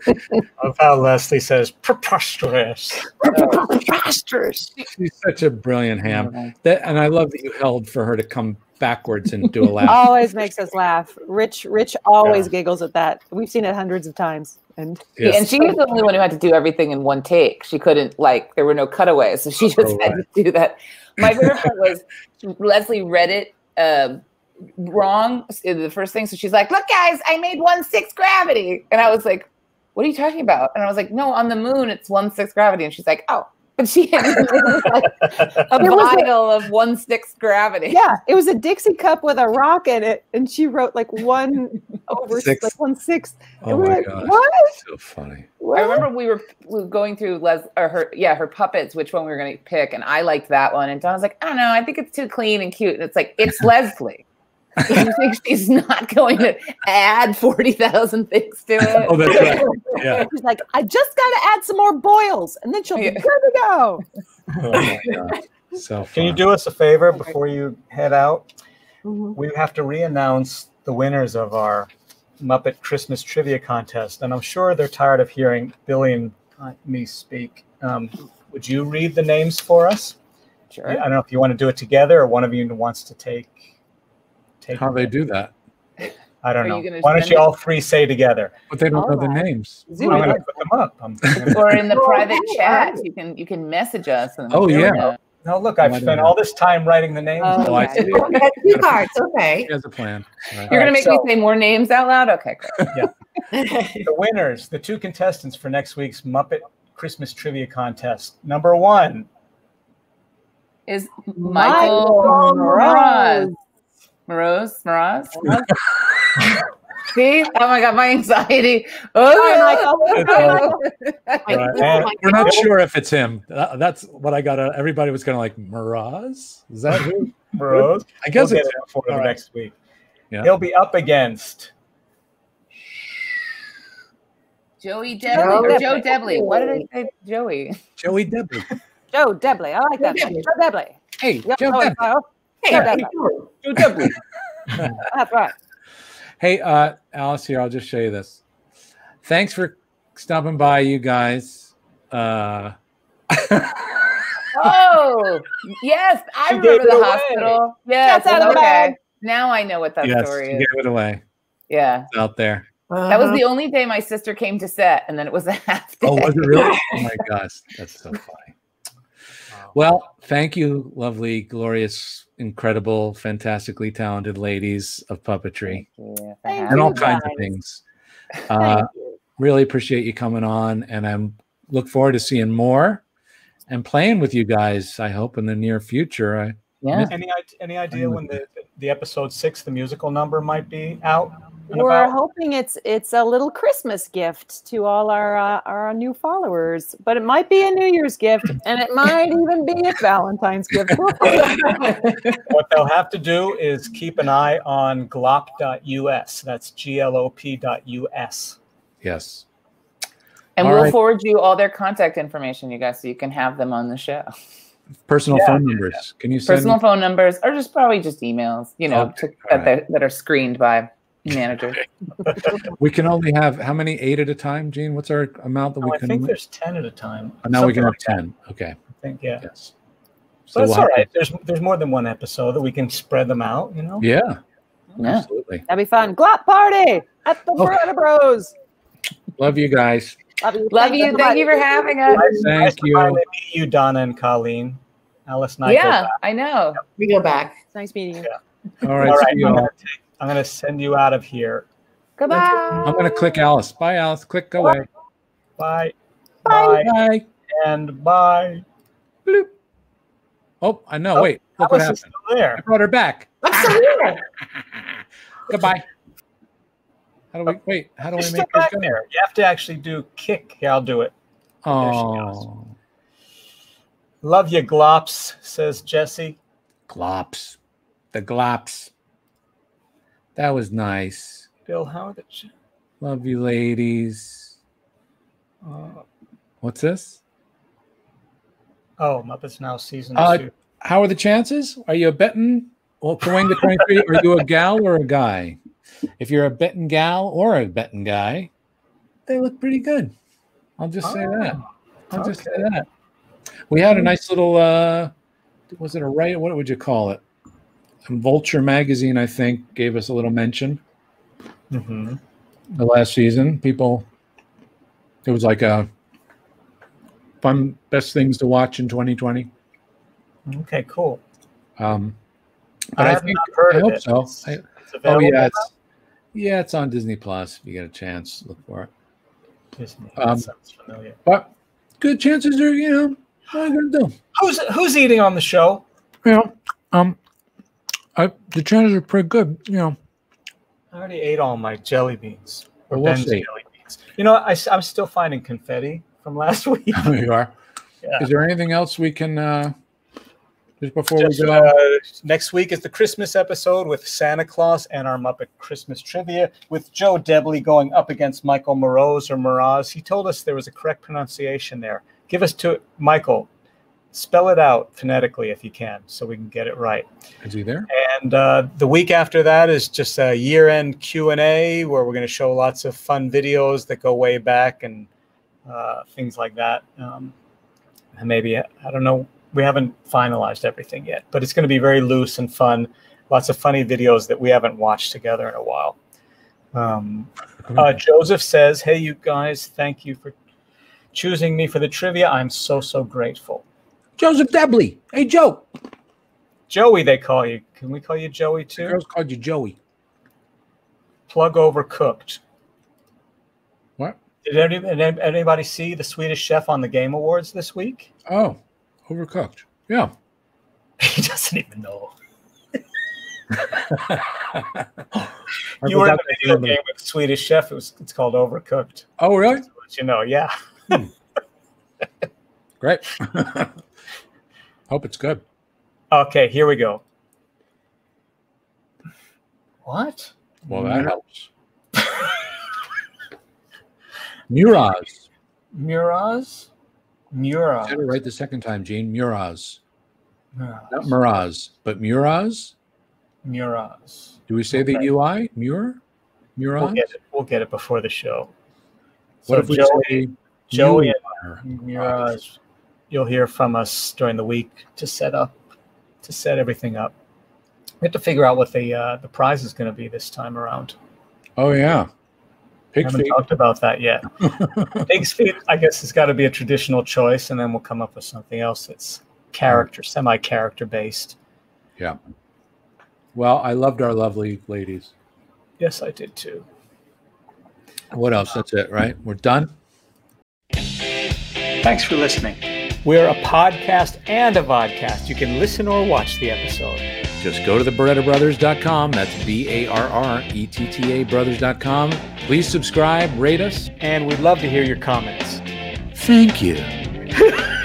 *laughs* of how Leslie says preposterous. Preposterous. *laughs* She's such a brilliant ham. That, and I love that you held for her to come backwards and do a laugh. *laughs* Always makes us laugh. Rich, Rich always giggles at that. We've seen it hundreds of times. And Yeah, And she was the only one who had to do everything in one take. She couldn't like there were no cutaways, so she just Oh, had to do that. My favorite part was Leslie read it um, wrong the first thing. So she's like, "Look, guys, I made one six gravity," and I was like, "What are you talking about?" And I was like, "No, on the moon it's one six gravity," and she's like, "Oh." But she had *laughs* like a There vial of one six gravity. yeah, it was a Dixie cup with a rock in it, and she wrote like one *laughs* over Six. like one sixth. Oh And we're my like, gosh. What? So funny. I remember we were, we were going through Les or her, yeah, her puppets, which one we were going to pick, and I liked that one. And Don was like, I don't know, I think it's too clean and cute. And it's like, it's *laughs* Leslie. You think she's not going to add forty thousand things to it? Oh, that's right. Yeah. *laughs* She's like, I just got to add some more boils, and then she'll be good to go. Oh my gosh. So Can you do us a favor before you head out? Mm-hmm. We have to re-announce the winners of our Muppet Christmas Trivia Contest, and I'm sure they're tired of hearing Billy and uh, me speak. Um, would you read the names for us? Sure. I don't know if you want to do it together or one of you wants to take. Take How they do that? I don't Are know. Why don't you all three say together? But they don't know the Alright. names. I'm going to put them up. I'm *laughs* gonna- or *laughs* in the oh, private chat, you can you can message us. And Oh, yeah. no, look, Oh, I I've spent all this time writing the names. Oh, Oh, I okay. see. *laughs* Two cards. Okay. He has a plan. Right. You're gonna Alright, make so- me say more names out loud? Okay, great. the winners, the two contestants for next week's Muppet Christmas Trivia Contest. Number one, Is Michael Michael Moroz. Moroz? Moroz? *laughs* See? Oh my god, my anxiety. Oh, Hi, Michael. and We're not sure if it's him. That- That's what I got. uh, Everybody was kind of like, Miraz? Is that who? *laughs* Rose. I guess we'll it's get it for the all right. next week. Yeah. He'll be up against Joey Debley. Or Debley. Joe Debley. What did I say? Joey. Joey Debley. Joe Debley. I like that. Joe Debley. Hey, Yep, Joe oh, Debley. Hey, Joe hey, Debley. Joe *laughs* That's right. Hey, uh, Alice here. I'll just show you this. Thanks for stopping by, you guys. Uh, *laughs* *laughs* Oh, yes. I She remember the away. hospital. Yes. Shots out of the okay. bag. Now I know what that yes, story is. gave it away. Yeah. It's out there. That was the only day my sister came to set, and then it was a half day. Oh, was it really? Oh my gosh, that's so funny. Well, thank you, lovely, glorious, incredible, fantastically talented ladies of puppetry and all you, kinds of things. Uh, really appreciate you coming on, and I'm look forward to seeing more and playing with you guys. I hope in the near future. I Yeah. any any idea when the the episode six, the musical number, might be out? And We're about? hoping it's it's a little Christmas gift to all our uh, our new followers, but it might be a New Year's gift, *laughs* and it might even be a Valentine's gift. *laughs* *laughs* what they'll have to do is keep an eye on glop.us. That's G-L-O-P.us. yes. And All we'll right. forward you all their contact information, you guys, so you can have them on the show. Personal Yeah. phone numbers. Can you send Personal phone numbers, or just probably just emails, you know, Okay, to, that, they- that are screened by managers. *laughs* We can only have how many? Eight at a time, Gene. What's our amount that No, we Oh, I can? think there's ten at a time. Oh, now we can have ten. Okay. like that, I think, yeah. Yes. So that's we'll all have- right. There's there's more than one episode that we can spread them out. You know. Yeah. Yeah. Absolutely. That'd be fun. Glop party at the Oh. Barretta Bros. Love you guys. Love you. Love Thank you. Thank you for having us. Thank nice you. finally meet you, Donna and Colleen. Alice and I. go Yeah, back. I know. We go back. It's nice meeting you. Yeah. All right. All right. See you I'm gonna, take, I'm gonna send you out of here. Goodbye. I'm gonna click Alice. Bye, Alice. Click away. Bye. Bye. Bye. And bye. Bloop. Oh, I know. Oh, Wait. Look what Alice is happened. still I brought her back. I'm still here. *laughs* Goodbye. How do we wait? How do You're I make this back go? there. You have to actually do kick. Yeah, I'll do it. Oh, Love you, Glops, says Jesse. glops, the glops. That was nice. Bill, how are the. ch- Love you, ladies. Uh, What's this? oh, Muppets Now season Uh, two. how are the chances? Are you a betting? Well, to 23, are you a gal or a guy? If you're a betting gal or a betting guy, they look pretty good. I'll just say that. I'll just say that. We had a nice little uh was it a right what would you call it? Vulture magazine, I think, gave us a little mention Mhm. the last season. People it was like a fun best things to watch in 2020. Okay, cool. Um, but I, have think I hope it. so. I- oh yeah, it's yeah, it's on Disney Plus. If you get a chance, look for it. Disney. Um, sounds familiar. But good chances are, you know, what are you gonna do? Who's who's eating on the show? You know, um, I, the chances are pretty good. You know, I already ate all my jelly beans. Or Well, Ben's see. jelly beans. You know, I, am still finding confetti from last *laughs* week. *laughs* you are. Yeah. Is there anything else we can uh, just before Just, we go? uh, next week is the Christmas episode with Santa Claus and our Muppet Christmas trivia with Joe Debley going up against Michael Moroz or Moroz. He told us there was a correct pronunciation there. Give us to Michael. Spell it out phonetically if you can, so we can get it right. Is he there? And uh, the week after that is just a year-end Q and A where we're going to show lots of fun videos that go way back and uh, things like that. Um, and maybe I don't know. We haven't finalized everything yet, but it's going to be very loose and fun. Lots of funny videos that we haven't watched together in a while. Um, uh, Joseph says, "Hey, you guys, thank you for choosing me for the trivia. I'm so so grateful." Joseph Debley. Hey, Joe. Joey, they call you. Can we call you Joey too? Girls called you Joey. Plug overcooked. What? Did any, did anybody see the Swedish Chef on the Game Awards this week? Oh, overcooked. Yeah. *laughs* He doesn't even know. *laughs* You were in the video game with Swedish Chef. It was, it's called Overcooked. Oh, really? You know, yeah. Hmm. *laughs* Great. Hope it's good. Okay, here we go. What? Well, that helps. Muraz. Muraz? Muraz. Said it right the second time, Gene. Muraz. Muraz. Not Muraz, but Muraz. Muraz. Do we say the UI? Mur? Muraz? We'll get it. We'll get it before the show. What So if we Joey, say Joey Muir? Muraz, you'll hear from us during the week to set up, to set everything up. We have to figure out what the uh, the prize is going to be this time around. Oh yeah, We pig haven't feet. talked about that yet. *laughs* Pig's feet, I guess, has got to be a traditional choice, and then we'll come up with something else that's character, semi-character based. Yeah. Well, I loved our lovely ladies. Yes, I did too. What else? That's it, right? We're done. Thanks for listening. We're a podcast and a vodcast. You can listen or watch the episode. Just go to the BarrettaBrothers.com. That's B A R R E T T A Brothers.com. Please subscribe, rate us. And we'd love to hear your comments. Thank you. *laughs*